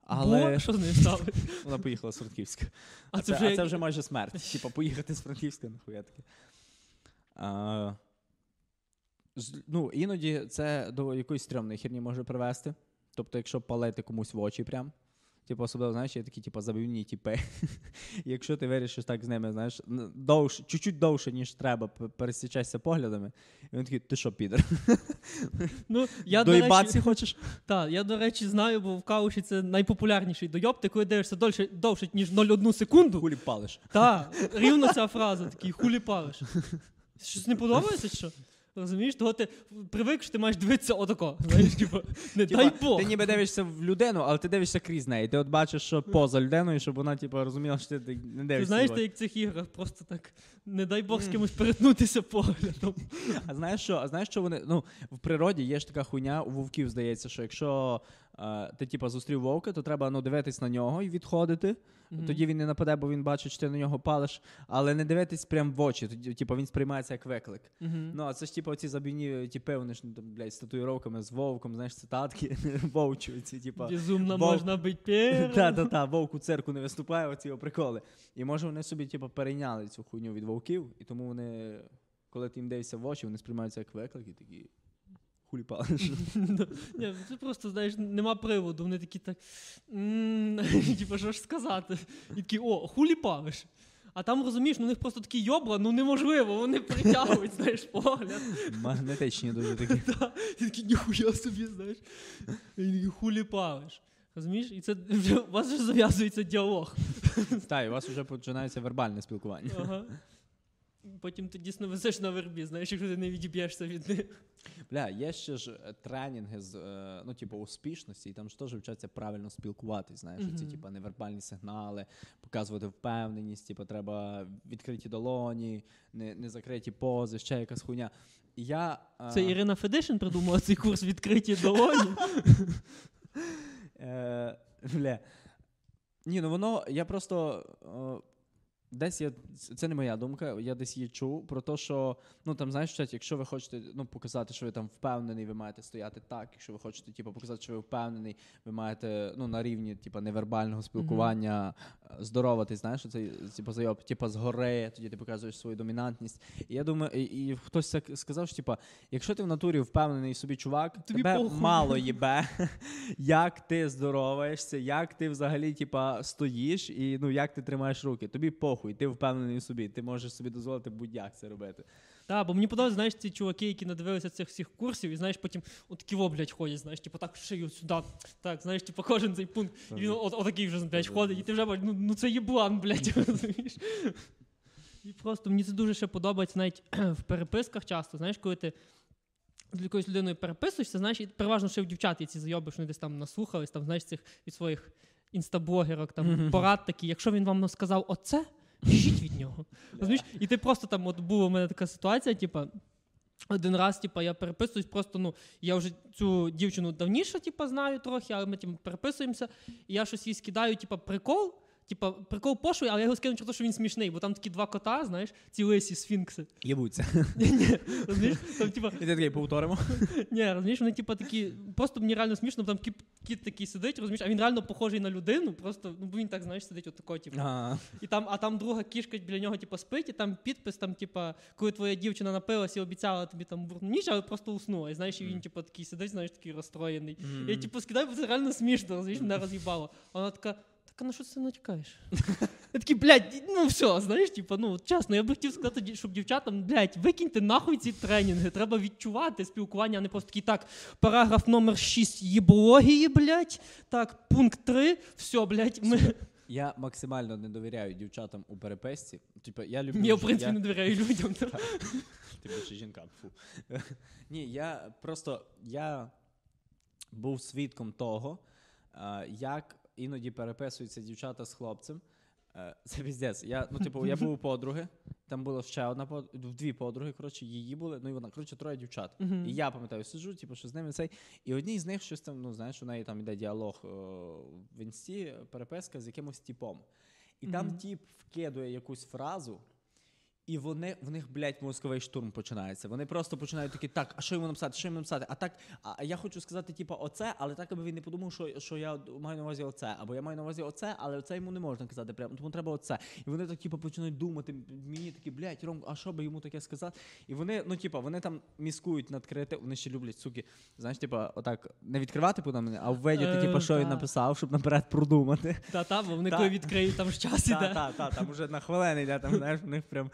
Але Бо, що з нею стало? [laughs] вона поїхала з Франківська. А А це це, вже а це вже майже смерть. Типа, поїхати з Франківська, нахуя таке. А, ну, іноді це до якоїсь стрьомної херні може привести. Тобто, якщо палити комусь в очі прям. Типу, особливо, знаєш, є такі, типу, забивні типи. [laughs] Якщо ти вирішиш так з ними, знаєш, довше, чуть-чуть довше, ніж треба, п- пересічешся поглядами, і він такий, ти що, підер? [laughs] Ну, я, до речі, хочеш? та, я, до речі, знаю, бо в Кауші це найпопулярніший дойоб. Ти коли дивишся довше, довше ніж 0,1 секунду. Хулі палиш. Та, рівно ця фраза, такий хулі палиш. Щось не подобається, що? Розумієш, того ти привик, що ти маєш дивитися отако. Знаєш, [laughs] типу, не дай Бог. Ти ніби дивишся в людину, але ти дивишся крізь неї. Ти от бачиш, що поза людиною, щоб вона, типу, розуміла, що ти не дивишся. Ти знаєш, ти як в цих іграх, просто так, не дай Бог з кимось перетнутися поглядом. А знаєш що? А знаєш, що вони. Ну, в природі є ж така хуйня, у вовків здається, що якщо ти типу, зустрів вовка, то треба ну, дивитись на нього і відходити. Мгм. Тоді він не нападе, бо він бачить, що ти на нього палиш, але не дивитись прям в очі. Тоді, типу, він сприймається як виклик. Мгм. Ну, а це ж типу ці забійні типи, вони ж ну, там, блядь, з татуїровками, з вовком, знаєш, цитатки, [laughs] вовчі, ці, типу. Безумно Вов- можна так, [laughs] так, вовк у церкву не виступає, оці його приколи. І може вони собі, типу, перейняли цю хуйню від вовків, і тому вони коли ти їм дивишся в очі, вони сприймаються як виклики, такі хулі палиш. [laughs] Ні, це просто, знаєш, нема приводу. Вони такі так. [laughs] Типа, що ж сказати? І такі, о, хулі палиш. А там розумієш, ну у них просто такі йобла, ну неможливо, вони притягують, [laughs] знаєш, погляд. Магнетичні дуже такі. І такі, ніхуя собі, знаєш. І такі хулі палиш. Розумієш? І це у вас вже зав'язується діалог. Так, і у вас вже починається вербальне спілкування. Ага. Потім ти дійсно висиш на вербі, знаєш, якщо ти не відіб'єшся від них. Бля, є ще ж е, тренінги з е, ну, типу, успішності, і там ж теж вчаться правильно спілкуватись. Знаєш, Мгм. ці типу, невербальні сигнали, показувати впевненість, типу, треба відкриті долоні, не, не закриті пози, ще якась хуйня. Я, е, Це Ірина Федишин придумала цей курс відкриті долоні. [laughs] Бля. Ні, ну воно, я просто. Десь я, це не моя думка, я десь її чув про те, що ну там знаєш, вчать, якщо ви хочете ну, показати, що ви там впевнений, ви маєте стояти так. Якщо ви хочете типу, показати, що ви впевнений, ви маєте ну, на рівні типу, невербального спілкування е, здороватись, знаєш, це типу, зайоб, типу, згори, тоді ти показуєш свою домінантність. І я думаю, і, і хтось так сказав, що типу, якщо ти в натурі впевнений в собі чувак, Тобі тебе похуй. мало їбе, [laughs] як ти здороваєшся, як ти взагалі типа, стоїш і ну, як ти тримаєш руки. Тобі похуй, ти впевнений собі, ти можеш собі дозволити будь-як це робити. Так, бо мені подобається, знаєш, ці чуваки, які надивилися цих всіх курсів, і знаєш, потім от такі блядь, ходять, знаєш, типу так шию сюди. Так, знаєш, типу кожен цей пункт. І він от, отакий вже, блядь, ходить, і ти вже бачиш, ну, ну це єблан, блядь, розумієш? І просто мені це дуже ще подобається навіть [clears throat] в переписках часто, знаєш, коли ти з якоюсь людиною переписуєшся, знаєш, і переважно ще в дівчат є ці зайоби, що вони десь там наслухались, там, знаєш, цих від своїх інстаблогерок, там Мгм. порад такі, якщо він вам сказав оце, біжіть від нього. [laughs] Розумієш? І ти просто там, от була у мене така ситуація, типа. Один раз, типа, я переписуюсь, просто ну я вже цю дівчину давніше, типа, знаю трохи, але ми типу, переписуємося, і я щось їй скидаю, типа, прикол. Типа, прикол пошлий, але я його скину через те, що він смішний, бо там такі два кота, знаєш, ці лисі сфінкси. Єбуться. Ні, розумієш? Там, типа, І ти такий повторимо. ні, розумієш, вони типа такі, просто мені реально смішно, бо там кіт, кіт такий сидить, розумієш, а він реально похожий на людину, просто, ну бо він так, знаєш, сидить отако, типу. А, І там, а там друга кішка біля нього, типу, спить, і там підпис, там, типа, коли твоя дівчина напилась і обіцяла тобі там бурну ніч, але просто уснула. І знаєш, і він, типу, такий сидить, знаєш, такий розстроєний. Мгм. Я типу скидаю, бо це реально смішно, розумієш, мене роз'їбало. Вона така. Так а на що ти натякаєш? [laughs] Я такий, блядь, ну все, знаєш, типу, ну чесно, я би хотів сказати, щоб дівчатам, блядь, викиньте нахуй ці тренінги. Треба відчувати спілкування, а не просто такий, так, параграф номер 6 єбології, блядь, так, пункт 3, все, блядь, ми. [laughs] Я максимально не довіряю дівчатам у переписці. Типу, я люблю. Я, в принципі, не довіряю людям. [laughs] Ти більше жінкам. Фу. Ні, я просто я був свідком того, як іноді переписуються дівчата з хлопцем. Е, [laughs] Це піздець. Я, ну, типу, я був у подруги, там була ще одна подруга, дві подруги, коротше, її були, ну і вона, коротше, троє дівчат. Мгм. І я пам'ятаю, сиджу, типу, що з ними цей. І одній з них щось там, ну знаєш, у неї там іде діалог о, в інсті, переписка з якимось типом. І там тіп вкидує якусь фразу, і вони, в них, блядь, мозковий штурм починається. Вони просто починають такі, так, а що йому написати, що йому написати? А так, а я хочу сказати, типу, оце, але так, аби він не подумав, що, що я маю на увазі оце, або я маю на увазі оце, але оце йому не можна казати прямо, тому треба оце. І вони так, типу, починають думати, мені такі, блядь, Ром, а що би йому таке сказати? І вони, ну, типу, вони там міскують над креатив, вони ще люблять, суки, знаєш, типу, отак, не відкривати подам, а введіти, Е, типу, що він написав, щоб наперед продумати. Та-та, бо вони Та. коли відкриють, там ж час іде. так, так, там уже на хвилини йде, там, знаєш, в них прям.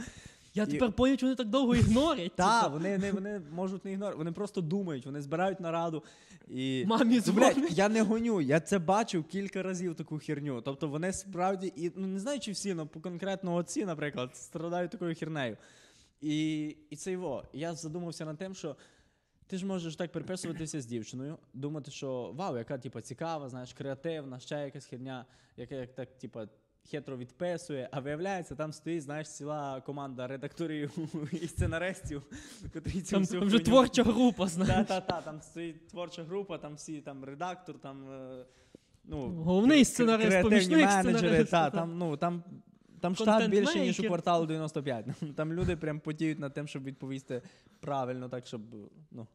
Я І- тепер поняв, що вони так довго ігнорять. Так, типу. вони, не, вони можуть не ігнорувати, вони просто думають, вони збирають нараду. І... Мамі Ну, блядь, я не гоню, я це бачив кілька разів таку херню. Тобто вони справді, і ну не знаю, чи всі, але по конкретно оці, наприклад, страдають такою хернею. І, і це його. Я задумався над тим, що ти ж можеш так переписуватися з дівчиною, думати, що вау, яка типу, цікава, знаєш, креативна, ще якась херня, яка як так, типу, хитро відписує, а виявляється, там стоїть, знаєш, ціла команда редакторів і сценаристів, котрі цю Там всю вже хуйню- творча група, знаєш. та, та, там стоїть творча група, там всі там редактор, там е, ну, Головний кре- сценарист, креативні помічник менеджери, сценариста, та, та. там, ну, там, там штат Контент-мейкер. більше, ніж у кварталу 95. [laughs] Там люди прям потіють над тим, щоб відповісти правильно, так, щоб ну,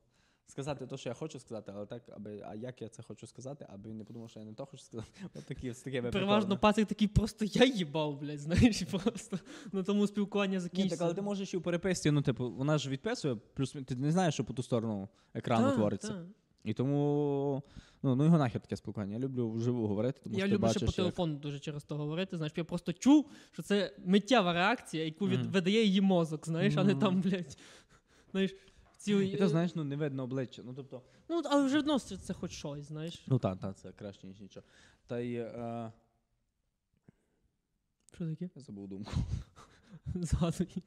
сказати те, що я хочу сказати, але так, аби, а як я це хочу сказати, аби він не подумав, що я не то хочу сказати. [laughs] От такі, з такими Переважно пацик такий просто я їбав, блядь, знаєш, і [laughs] просто на тому спілкування Ні, закінчиться. так, але ти можеш і у переписці, ну, типу, вона ж відписує, плюс ти не знаєш, що по ту сторону екрану Та, твориться. та. І тому ну, ну його нахер таке спілкування. Я люблю вживу говорити, тому Я що люблю ще бачиш, по як... телефону дуже через то говорити. Знаєш, я просто чув, що це миттєва реакція, яку від... Мгм. видає її мозок, знаєш, а не там, блядь. [laughs] Знаєш, ці... І то, знаєш, ну не видно обличчя. Ну, тобто, Ну, але вже одно це, хоч щось, знаєш. ну так, так, це краще, ніж нічого. Та й е, Що таке? я забув думку. [laughs] Згадуй.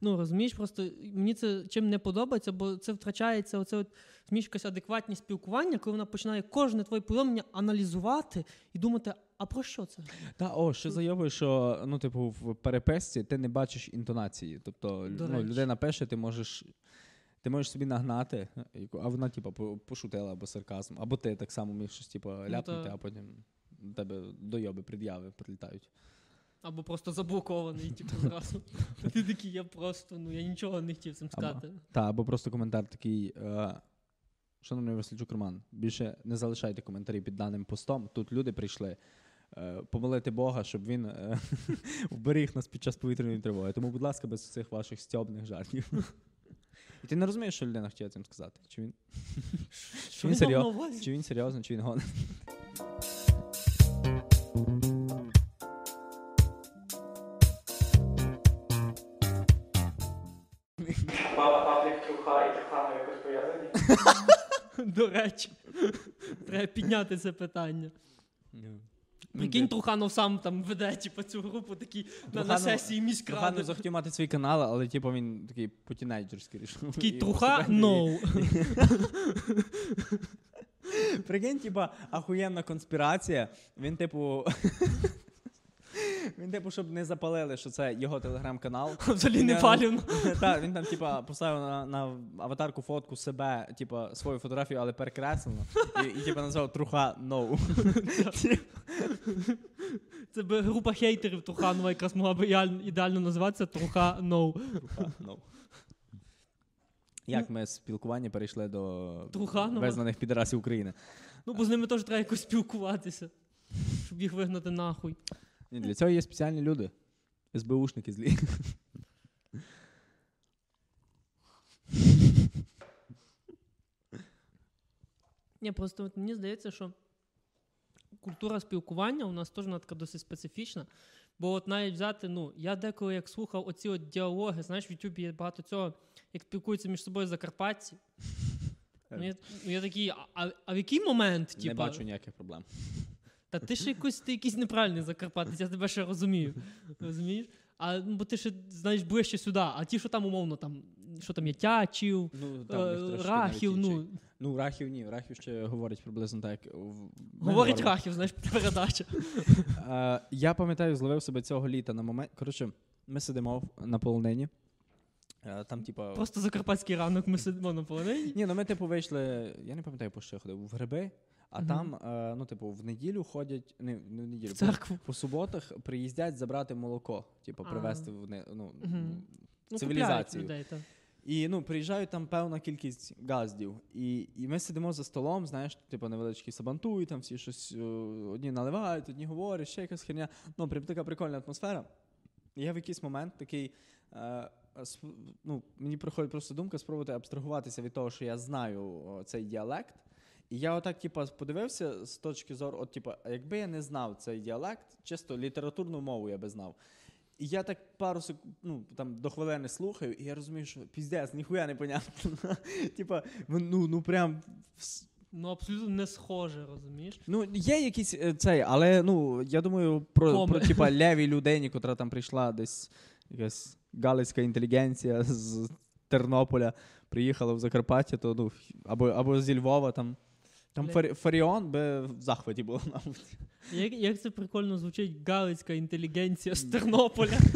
Ну, розумієш, просто мені це чим не подобається, бо це втрачається оце от якась адекватність спілкування, коли вона починає кожне твоє повідомлення аналізувати і думати, а про що це? Та о, ще заявою, що ну, типу, в переписці ти не бачиш інтонації. Тобто, До ну, речі. людина пише, ти можеш. Ти можеш собі нагнати, а вона, типу, пошутила або сарказм, або ти так само міг щось, типу, ляпнути, а потім до тебе дойоби, пред'яви прилітають. Або просто заблокований, [laughs] типу, зразу. Ти такий, я просто, ну я нічого не хотів цим сказати. Та, або просто коментар такий. Е, Шановний Васильчук Роман, більше не залишайте коментарі під даним постом. Тут люди прийшли е, помолити Бога, щоб він е, [laughs] вберіг нас під час повітряної тривоги. Тому, будь ласка, без цих ваших стьобних жартів. [laughs] І ти не розумієш, що людина хотіла цим сказати? Чи він, Що він він серйоз- чи він серйозно, чи він гонить? І якось пов'язані? До речі, треба підняти це питання. Прикинь, Труханов сам там веде, типу, цю групу такі на, на сесії міськради. Труханов захотів мати свій канал, але типу він такий потінейджерський рішив. Такий труха, no. [laughs] Прикинь, типа, ахуєнна конспірація. Він, типу. Він, типу, щоб не запалили, що це його телеграм-канал. [laughs] Взагалі не палівно. [laughs] Так, він там, типа, поставив на, на аватарку фотку себе, типа, свою фотографію, але перекреслено. І, і типа назвав Труха No. [laughs] Це би група хейтерів Труханова якраз могла б ідеально, називатися Труха No. Труха No. Як ми з спілкування перейшли до Труханова? визнаних підарасів України. Ну, бо з ними теж треба якось спілкуватися, щоб їх вигнати нахуй. Ні, для цього є спеціальні люди. СБУшники злі. Ні, просто от мені здається, що культура спілкування у нас теж вона така досить специфічна. Бо от навіть взяти, ну, я деколи як слухав оці от діалоги, знаєш, в Ютубі є багато цього, як спілкуються між собою закарпатці. Ну, я, ну, я такий, а, а, в який момент, Не типа, бачу ніяких проблем. Та ти ще якийсь, ти якийсь неправильний закарпатець, я тебе ще розумію. Розумієш? А ну, бо ти ще знаєш ближче сюди, а ті, що там умовно, там, що там є тячів, Ну, е, рахів, ну, Ну, Рахів ні, Рахів ще говорить приблизно так. як в- говорить рахів, знаєш, [laughs] передача. Е, я пам'ятаю, зловив себе цього літа на момент. Коротше, ми сидимо в- на полонині. Е, Там, типа. Просто закарпатський ранок ми сидимо на полонині. Ні, ну ми, типу, вийшли. Я не пам'ятаю, по що я ходив, в гриби, а Мгм. там, е, ну, типу, в неділю ходять. Не, не в неділю, В церкву. По, по суботах приїздять забрати молоко, типу, привезти в не- ну. Ну, цивілізацію. купляють людей, так. І ну, приїжджають там певна кількість газдів. І, і ми сидимо за столом, знаєш, типу невеличкі сабантують, там всі щось е, одні наливають, одні говорять, ще якась херня. Ну, прям така прикольна атмосфера. І я в якийсь момент такий. Е, ну, мені приходить просто думка спробувати абстрагуватися від того, що я знаю о, цей діалект. І я отак, типу, подивився з точки зору, от, типу, якби я не знав цей діалект, чисто літературну мову я би знав. І я так пару секунд, ну, там, до хвилини слухаю, і я розумію, що піздець, ніхуя не понятно. [laughs] Типа, ну, ну прям. Ну, абсолютно не схоже, розумієш? Ну, є якийсь е, цей, але ну, я думаю, про, Коми. про типа, [laughs] левій людині, котра там прийшла десь якась галицька інтелігенція з Тернополя, приїхала в Закарпаття, то ну, або, або зі Львова там. Там. Фарі- Фаріон би в захваті було, мабуть. Як, як це прикольно звучить галицька інтелігенція з Тернополя. [laughs]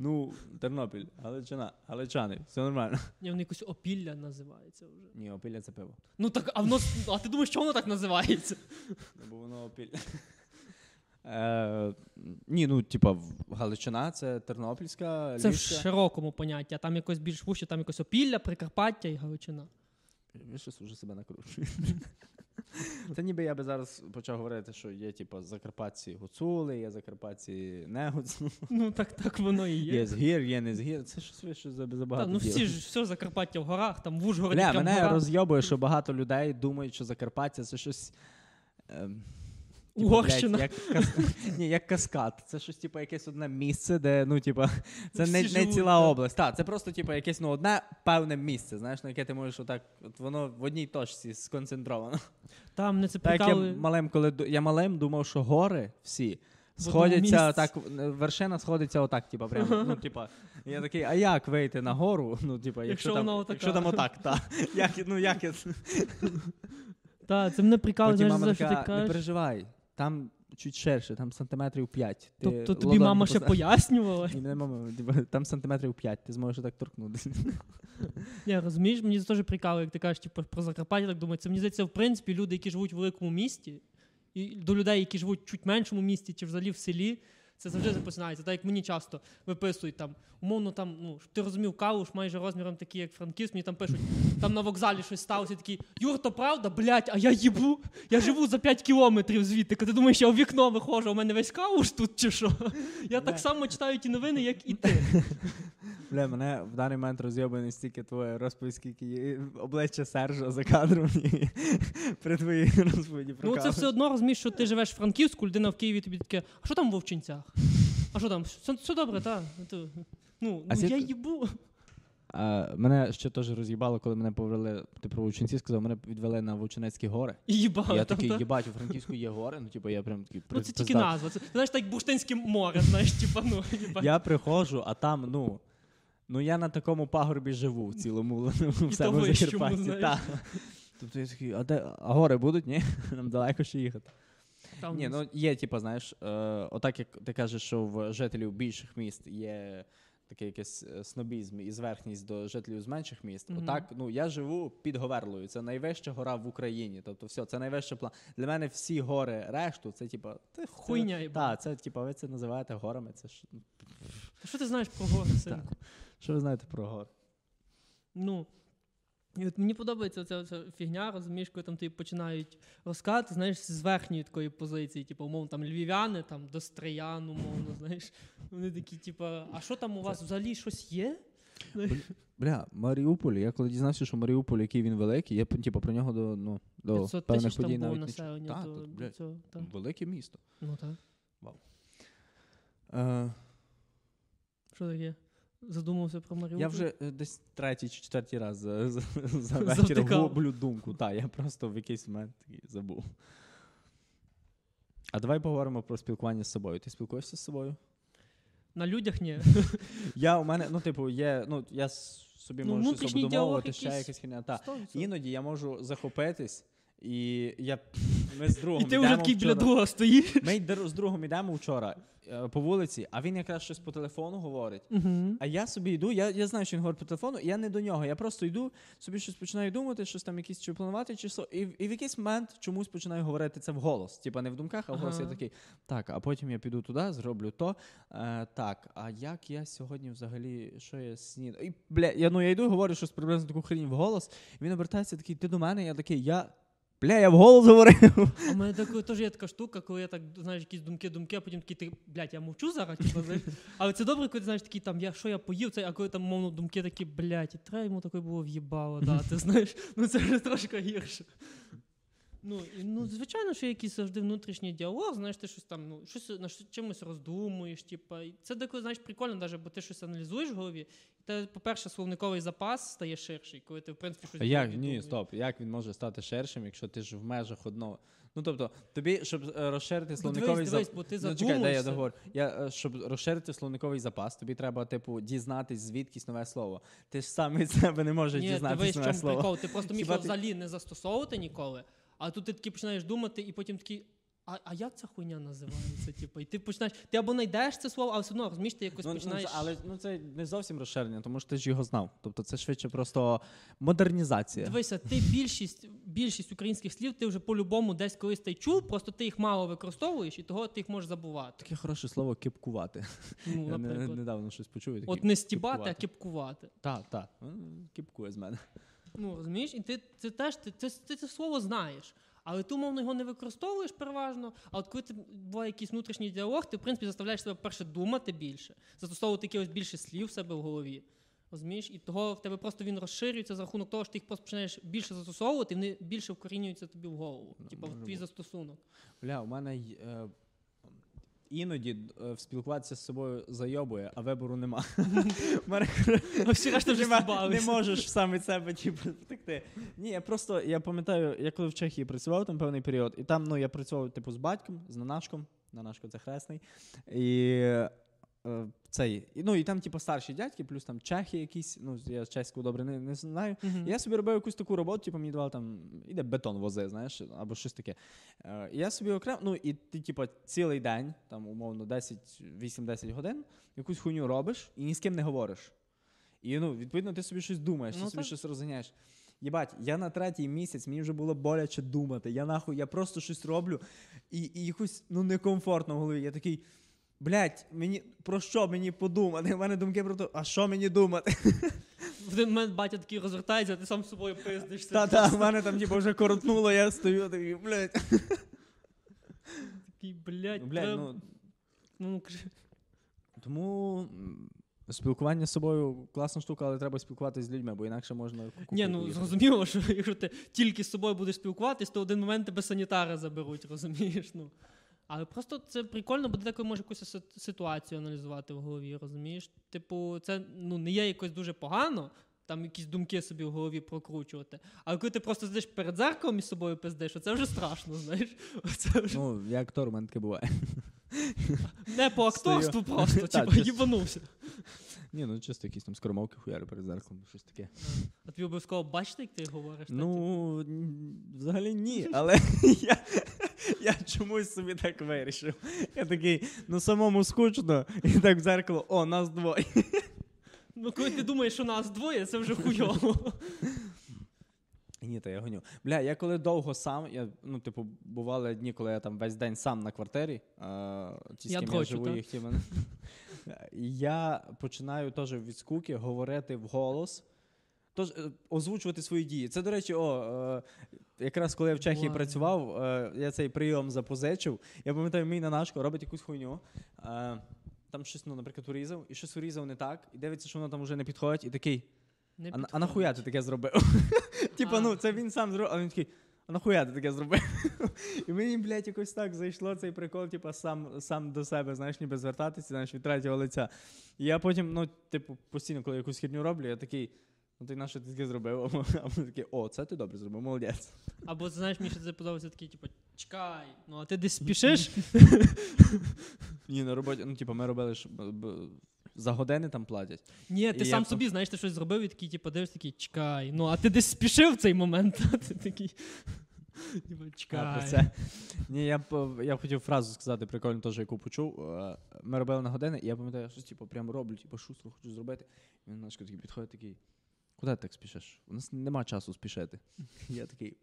Ну, Тернопіль, Галичина, Галичани, все нормально. Ні, вони якось опілля називається вже. Ні, опілля це пиво. Ну так, а воно. А ти думаєш, що воно так називається? Ну, бо воно опіль. [laughs] Е, ні, ну, типа, Галичина це Тернопільська, Це в Львівська. широкому понятті, а там якось більш вуще, там якось опілля, Прикарпаття і Галичина. Щось уже себе накручую. [laughs] Це ніби я би зараз почав говорити, що є, типу, закарпатці гуцули, є закарпатці не гуцули, Ну так, так воно і є. є згір, є не згір. Це щось ви щось забагато. Та, ну всі ж все Закарпаття в горах, там в Ужгороді Бля, мене розйобує, що багато людей думають, що Закарпаття це щось. Ем, типу, блядь, як, кас... [laughs] Ні, як каскад. Це щось, типу, якесь одне місце, де, ну, типу, [laughs] це Всі не, не ціла да. область. Так, це просто, типу, якесь ну, одне певне місце, знаєш, на яке ти можеш отак, от воно в одній точці сконцентровано. Там не це Так я малим, коли я малим думав, що гори всі. Сходяться так, вершина сходиться отак, типа, прямо. Ну, [laughs] типа, я такий, а як вийти на гору? Ну, типа, якщо, Якщо там, отака. якщо там отак, та. Як, ну, як я... Та, це мене прикали, знаєш, за що ти така, не переживай, там чуть ширше, там сантиметрів 5. Тобто тобі мама ще пояснювала. Ні, не мама, типу, там сантиметрів 5, ти зможеш так торкнутися. Я розумієш, мені це теж прикало, як ти кажеш, типу, про Закарпаття, так думаю. Це мені здається, в принципі, люди, які живуть в великому місті, і до людей, які живуть в чуть меншому місті, чи взагалі в селі, це завжди започинається. Так як мені часто виписують там, умовно, там, ну, щоб ти розумів, калуш майже розміром такий, як Франківськ, мені там пишуть, там на вокзалі щось сталося, такі, Юр, то правда, блядь, а я їбу, я живу за 5 кілометрів звідти. Ти думаєш, я у вікно виходжу, у мене весь калуш тут чи що? Я так само читаю ті новини, як і ти. Бля, мене в даний момент розйобує настільки твоя розповідь, скільки обличчя Сержа за кадром і [laughs] при твоїй розповіді про Ну, це все одно розумієш, що ти живеш в Франківську, людина в Києві тобі таке, а що там в Вовчинцях? А що там? Все, все добре, так. Ну, ну А я звідки- їбу. А, мене ще теж роз'їбало, коли мене повели, ти про Вовчинці сказав, мене відвели на Вовчинецькі гори. І їбав. я там, такий, та. їбать, у Франківську є гори, ну типу я прям такий Ну, це тільки назва. Це, знаєш, так як Бурштинське море, знаєш, типа, ну, їбать. Я приходжу, а там, ну. Ну я на такому пагорбі живу в цілому в І себе в вищому, Закарпатті. знаєш. та. Тобто я такий, а де а гори будуть? Ні? Нам далеко ще їхати. Там, Ні, ну є, типу, знаєш, е, отак як ти кажеш, що в жителів більших міст є такий якийсь е, снобізм і зверхність до жителів з менших міст. Мгм. Отак, ну я живу під Говерлою. Це найвища гора в Україні. Тобто, все, це найвища план. Для мене всі гори решту, це типу, це Хуйня, їбать. Так, це типу, ви це називаєте горами. Це ж Що ти знаєш про гори, [laughs] синку? що ви знаєте про гори? Ну. І от мені подобається ця, фігня, розумієш, коли там тобі починають розказати, знаєш, з верхньої такої позиції, типу, умовно, там львів'яни, там до стриян, умовно, знаєш. Вони такі, типу, а що там у вас взагалі щось є? Бля, Маріуполь, я коли дізнався, що Маріуполь, який він великий, я типу, про нього до, ну, до 500 певних тисяч подій було навіть не чув. населення. Так, то, до цього, та. Велике місто. Ну так. Е, Що таке? Задумався про Маріуполь? Я вже е, десь третій чи четвертий раз за, за, за [laughs] вечір гублю думку. Так, я просто в якийсь момент забув. А давай поговоримо про спілкування з собою. Ти спілкуєшся з собою? На людях ні. [laughs] Я у мене, ну, типу, є, ну, я собі Ну, можу щось обдумовувати, ще якась хіня. Та. Іноді я можу захопитись, і я [laughs] ми з другом І ти вже такий біля друга стоїш. Ми з другом йдемо вчора по вулиці, а він якраз щось по телефону говорить. Угу. А я собі йду, я, я знаю, що він говорить по телефону, і я не до нього. Я просто йду, собі щось починаю думати, щось там якісь чи планувати, чи що. І, в- і в якийсь момент чомусь починаю говорити це вголос. Типа не в думках, а вголос. Я такий, так, а потім я піду туди, зроблю то. Е, так, а як я сьогодні взагалі, що я снідаю? І, бля, я, ну, я йду, говорю щось приблизно таку хрінь вголос, і він обертається такий, ти до мене, я такий, я. Бля, я вголос говорив. А в мене так, теж є така штука, коли я так, знаєш, якісь думки, думки, а потім такий, ти, блядь, я мовчу зараз, типу, знаєш. Але це добре, коли ти знаєш такі там, я що я поїв, це, а коли там, мовно, думки такі, блядь, треба йому таке було в'їбало дати, знаєш. Ну це вже трошки гірше. Ну, і, ну, звичайно, що якийсь завжди внутрішній діалог, знаєш, ти щось там, ну, щось на чимось роздумуєш, типа. І це деколи, знаєш, прикольно, навіть, бо ти щось аналізуєш в голові. І те, по-перше, словниковий запас стає ширший, коли ти, в принципі, щось А як? Ні, думаєш. стоп. Як він може стати ширшим, якщо ти ж в межах одного? Ну тобто, тобі, щоб е, розширити Ну, словниковий запас. Ну, чекай, дай я договорю. Я, е, щоб розширити словниковий запас, тобі треба, типу, дізнатись звідкись нове слово. Ти ж сам від себе не можеш прикол. Ти просто міг взагалі не застосовувати ніколи, а тут ти такий починаєш думати, і потім такий. А, а як ця хуйня називається? [laughs] Типу, і ти починаєш. Ти або знайдеш це слово, але все одно розумієш, ти якось Ну, ну, починаєш. але ну, це не зовсім розширення, тому що ти ж його знав. Тобто це швидше просто модернізація. Дивися, ти [laughs] більшість, більшість українських слів ти вже по-любому десь колись ти чув, просто ти їх мало використовуєш, і того ти їх можеш забувати. Таке хороше слово кипкувати. Ну, Я не, недавно щось почув. і От не стібати, а кипкувати. кіпкувати. Так, так. М, Кипкує з мене. Ну, розумієш, і ти це теж ти, ти, ти це слово знаєш. Але ти, умовно, його не використовуєш переважно. А от коли ти буває якийсь внутрішній діалог, ти, в принципі, заставляєш себе перше думати більше, застосовувати якихось більше слів в себе в голові. Розумієш? І того в тебе просто він розширюється за рахунок того, що ти їх просто починаєш більше застосовувати, і вони більше вкорінюються тобі в голову. Ну, Типа в твій застосунок. Бля, у мене е, іноді е, спілкуватися з собою зайобує, а вибору нема. [laughs] А всі решта вже Не можеш сам від себе типу, втекти. Ні, я просто я пам'ятаю, я коли в Чехії працював там певний період, і там ну, я працював типу з батьком, з Нанашком. Нанашко це хресний. І цей, і, ну, і там, типу, старші дядьки, плюс там чехи якісь, ну, я чеську добре не, не знаю. Мгм. Я собі робив якусь таку роботу, типу, мені давали там, іде бетон вози, знаєш, або щось таке. Е, і я собі окремо, ну і ти, типу, цілий день, там, умовно, 10, 8-10 годин, якусь хуйню робиш і ні з ким не говориш. І ну, відповідно, ти собі щось думаєш, Ну, ти собі так. щось розганяєш. Єбать, я на третій місяць, мені вже було боляче думати. Я нахуй, я просто щось роблю, і, і якось ну, некомфортно в голові. Я такий. Блять, мені про що мені подумати? У мене думки про те, а що мені думати? В один момент батя такий розвертається, а ти сам з собою пиздишся. Та-та, в мене там типу, вже коротнуло, я стою такий, блять. Такий, блядь, Блять, треба- ну, ну, ну, кажи. Тому спілкування з собою класна штука, але треба спілкуватися з людьми, бо інакше можна. Ні, ну зрозуміло, що якщо ти тільки з собою будеш спілкуватись, то в один момент тебе санітари заберуть, розумієш? Ну. Але просто це прикольно, бо ти такою можеш якусь ситуацію аналізувати в голові, розумієш? Типу, це ну, не є якось дуже погано, там якісь думки собі в голові прокручувати. Але коли ти просто сидиш перед зеркалом і собою пиздиш, це вже страшно, знаєш? Це вже Ну, я актор, у мене таке буває. не по акторству стою. просто, [laughs] типу, їбанувся. Ні, ну чисто якісь там скоромовки хуяри перед зеркалом, щось таке. А тобі обов'язково бачити, як ти говориш? та? Ну, взагалі ні, але [laughs] я, я чомусь собі так вирішив. Я такий, ну самому скучно, і так в зеркало, о, нас двоє. Ну, коли ти думаєш, що нас двоє, це вже хуйово. Ні, то я гоню. Бля, я коли довго сам, я, ну, типу, бували дні, коли я там весь день сам на квартирі, а, ті, з Я ким я живу, їх ті мене. Я починаю теж від скуки говорити вголос. Тож е, озвучувати свої дії. Це, до речі, о, е, якраз коли я в Чехії Ладно. працював, е, я цей прийом запозичив. Я пам'ятаю, мій нанашко робить якусь хуйню. Е, там щось, ну, наприклад, урізав, і щось урізав не так, і дивиться, що воно там вже не підходить, і такий. Не А, на- а нахуя ти таке зробив? [laughs] Типа, ну це він сам зробив, а він такий. А нахуя ти таке зробив? І мені, блядь, якось так зайшло цей прикол, типа, сам, сам до себе, знаєш, ніби звертатися, знаєш, від третього лиця. І я потім, ну, типу, постійно, коли якусь херню роблю, я такий, ну ти на що ти таке зробив? [laughs] А вони такі, о, це ти добре зробив, молодець. Або знаєш, мені ще це подобається такий, типу, чекай, ну а ти десь спішиш? [laughs] Ні, на роботі, ну, типу, ми робили за години там платять. Ні, ти І сам я- собі, знаєш, ти щось зробив і такий, типу, дивишся, такий, чекай. Ну, а ти десь спішив в цей момент, [laughs] а ти такий. Типу, А, чекай. це. Ні, я я хотів фразу сказати, прикольно теж, яку почув. Е, Ми робили на години, і я пам'ятаю, я щось типу, прямо роблю, типу, шустро хочу зробити. І він наш такий підходить такий. Куди ти так спішиш? У нас нема часу спішити. Я такий.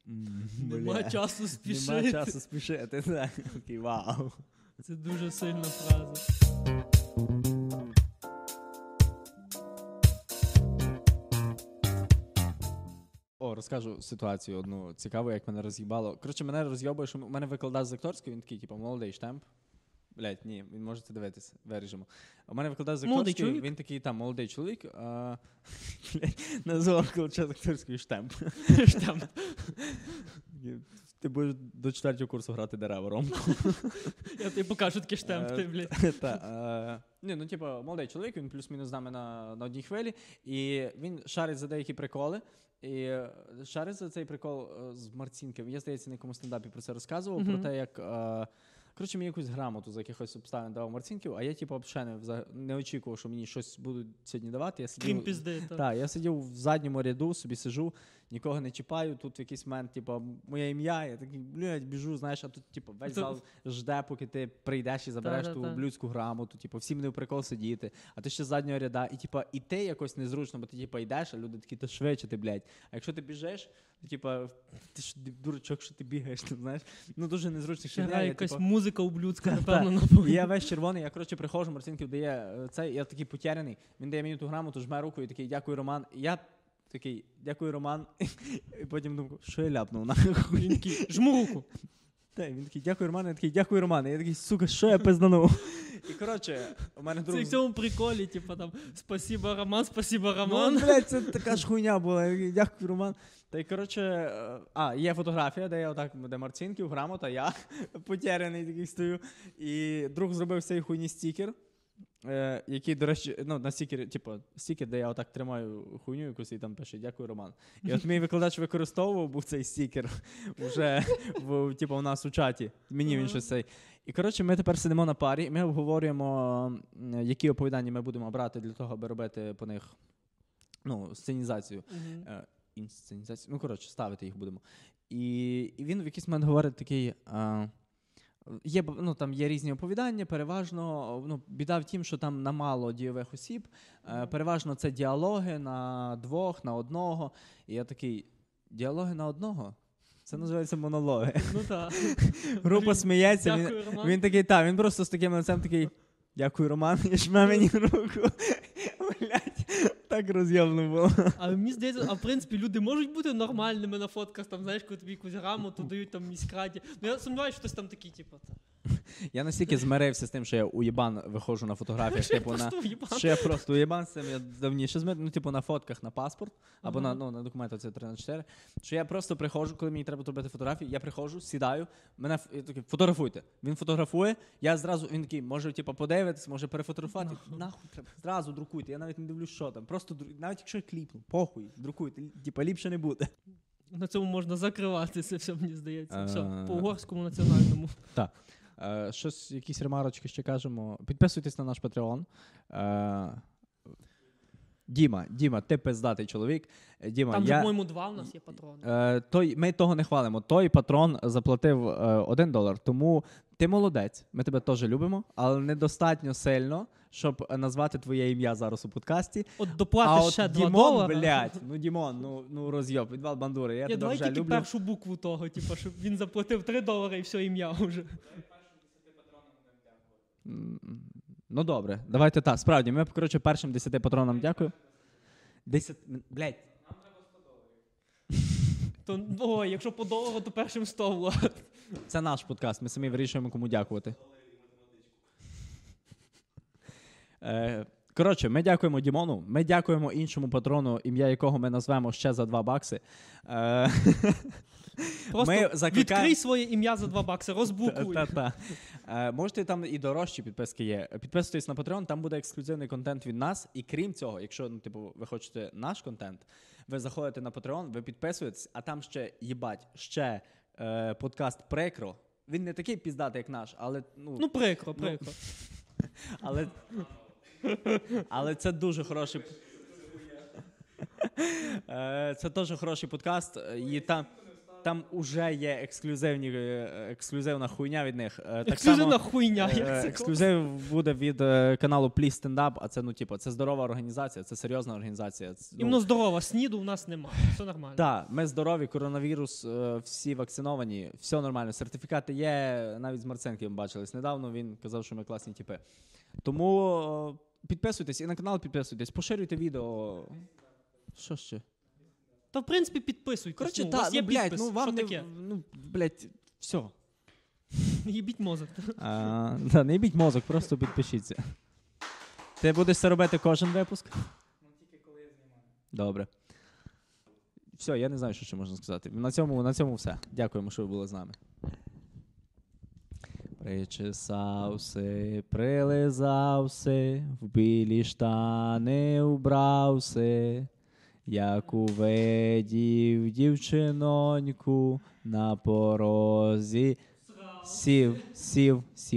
Нема часу Нема спішити. часу спішити. [laughs] Такий вау. Це дуже сильна фраза. Розкажу ситуацію одну цікаву, як мене роз'їбало. Коротше, мене роз'єбує, що у мене викладач з акторської, він такий, типу, молодий штемп. Блять, ні, він може це дивитися, виріжемо. У мене викладач з Молодий акторської, чоловік? він такий, там, молодий чоловік, а, [laughs] блять, назвав викладача з акторської штемп. [laughs] Штамп. Ти будеш до четвертого курсу грати дерева, Ромко. Я тобі покажу такий штамп, Е, ти, блядь. Та, е, ні, ну, типу, молодий чоловік, він плюс-мінус з нами на, на одній хвилі, і він шарить за деякі приколи. І шариш за цей прикол е, з Марцінком. Я, здається, на якомусь стендапі про це розказував, Мгм. про те, як. Е, Коротше, мені якусь грамоту за якихось обставин давав Марцінків, а я, типу, взагалі не, не очікував, що мені щось будуть сьогодні давати. Я Крім пізди, так. та. я сидів в задньому ряду, собі сижу, нікого не чіпаю. Тут в якийсь момент, типу, моє ім'я, я такий, блядь, біжу, знаєш, а тут, типу, весь зал жде, поки ти прийдеш і забереш ту блюдську грамоту, типу, всім не в прикол сидіти, а ти ще з заднього ряда, і типу, і ти якось незручно, бо ти типу, йдеш, а люди такі, та швидше ти, блядь. А якщо ти біжиш, то типу, ти ж дурачок, що ти бігаєш, ти знаєш. Ну дуже незручно Ще ще грає я, якась типу, музика ублюдська, [laughs] напевно, на і фоні. я весь червоний, я коротше приходжу, Марцинків дає е, цей, я такий потеряний. Він дає мені ту грамоту, жме руку і такий, дякую, Роман. Я Такий, дякую, Роман. [laughs] І потім думаю, що я ляпнув нахуй. [laughs] Він такий, жму руку. [laughs] Та, він такий, дякую, Роман. Я такий, дякую, Роман. Я такий, сука, що я пизданув? І коротше, у мене Це друг. в цьому приколі, типу там спасибо, Роман, спасибо, Ну, Роман. блядь, це така ж хуйня була. Я такий, Дякую, Роман. Та й коротше, е, а, є фотографія, де я отак, де Марцінків, грамота, я потеряний такий стою. І друг зробив цей хуйні стікер. Е, який, до речі, ну, на стікері, типу, стікер, де я отак тримаю хуйню якусь і там пише Дякую, Роман. І от мій викладач використовував був цей стікер [laughs] вже в, типу, у нас у чаті. Мені він щось цей. І коротше, ми тепер сидимо на парі, і ми обговорюємо, які оповідання ми будемо брати для того, аби робити по них ну, сценізацію. Е, інсценізацію. Ну, коротше, ставити їх будемо. І, і він в якийсь момент говорить такий. А, Є, ну, там є різні оповідання, переважно ну, біда в тім, що там намало дійових осіб. Е, переважно це діалоги на двох, на одного. І я такий: діалоги на одного? Це називається монологи. Ну так. [laughs] Група сміється. Він, Дякую, Роман. він такий, та, він просто з таким лицем такий. Дякую, Роман, і жме мені руку. [laughs] Блять, так роз'ємно було. Але мені здається, а в принципі люди можуть бути нормальними на фотках, там, знаєш, коли тобі якусь грамоту дають там міськраді. Ну я сумніваюся, що хтось там такий, типу, Я настільки змирився з тим, що я уєбан виходжу на фотографіях, типу на. Що я просто уєбан з цим, я давніше змир, ну, типу, на фотках на паспорт, або на, ну, на документах це 3 на 4. Що я просто приходжу, коли мені треба зробити фотографії, я приходжу, сідаю, мене такий, фотографуйте. Він фотографує, я зразу, він такий, може, типу, подивитись, може перефотографувати. Нахуй. Нахуй треба. Зразу друкуйте. Я навіть не дивлюсь, що там. Просто дру- навіть якщо я кліпну, похуй, друкуйте. Типа ліпше не буде. На цьому можна закривати це все, мені здається. Все, Е. по угорському національному. Е, щось, якісь ремарочки ще кажемо. Підписуйтесь на наш Patreon. Е, Діма, Діма, ти пиздатий чоловік. Діма, Там, я, по-моєму, два в нас є патрони. е, той, ми того не хвалимо. Той патрон заплатив е, один долар. Тому ти молодець. Ми тебе теж любимо, але недостатньо сильно, щоб е, назвати твоє ім'я зараз у подкасті. От доплати ще 2 Дімон, долара. блядь, ну Дімон, ну, ну розйоб, відвал бандури. Я Я тебе давай вже тільки люблю. першу букву того, типу, щоб він заплатив 3 долари і все ім'я вже. Ну добре, давайте так. Справді, ми коротше першим 10 патронам дякую. 10, блядь, То, ой, якщо по долару, то першим 100 влад. це наш подкаст, ми самі вирішуємо, кому дякувати. Е, коротше, ми дякуємо Дімону, ми дякуємо іншому патрону, ім'я якого ми назвемо ще за 2 бакси. Е, [laughs] Просто Ми закликаємо- відкрий своє ім'я за 2 бакси, розбукуй. Та-та. Е, можете там і дорожчі підписки є. Підписуйтесь на Patreon, там буде ексклюзивний контент від нас. І крім цього, якщо ну, типу, ви хочете наш контент, ви заходите на Patreon, ви підписуєтесь, а там ще їбать, ще е, подкаст Прекро. Він не такий піздатий, як наш, але ну, Ну, прикро, прикро. [laughs] але, але це дуже хороший. Е, Це дуже хороший подкаст. е, І там, там уже є ексклюзивні, е, ексклюзивна хуйня від них. Так Ексклюзивна само, хуйня. як це ексклюзив буде від каналу Please Stand Up, а це ну, типу, це здорова організація, це серйозна організація. Це, ну, Іменно здорова, сніду у нас немає. Все нормально. так, ми здорові, коронавірус, всі вакциновані, все нормально. Сертифікати є, навіть з Марценком бачились недавно. Він казав, що ми класні типи. Тому підписуйтесь і на канал підписуйтесь, поширюйте відео. Що ще? Та в принципі підписуйтесь. Коротше, ну, у та, вас є ну, блядь, підпис. ну вам Що не, таке? ну, блядь, все. [laughs] Їбіть мозок. А, да, не їбіть мозок, просто підпишіться. Ти будеш це робити кожен випуск? Ну тільки коли я знімаю. Добре. Все, я не знаю, що ще можна сказати. На цьому, на цьому все. Дякуємо, що ви були з нами. Причесався, прилизався, в білі штани убрався, як увидів дівчиноньку на порозі. Сів, сів, сів.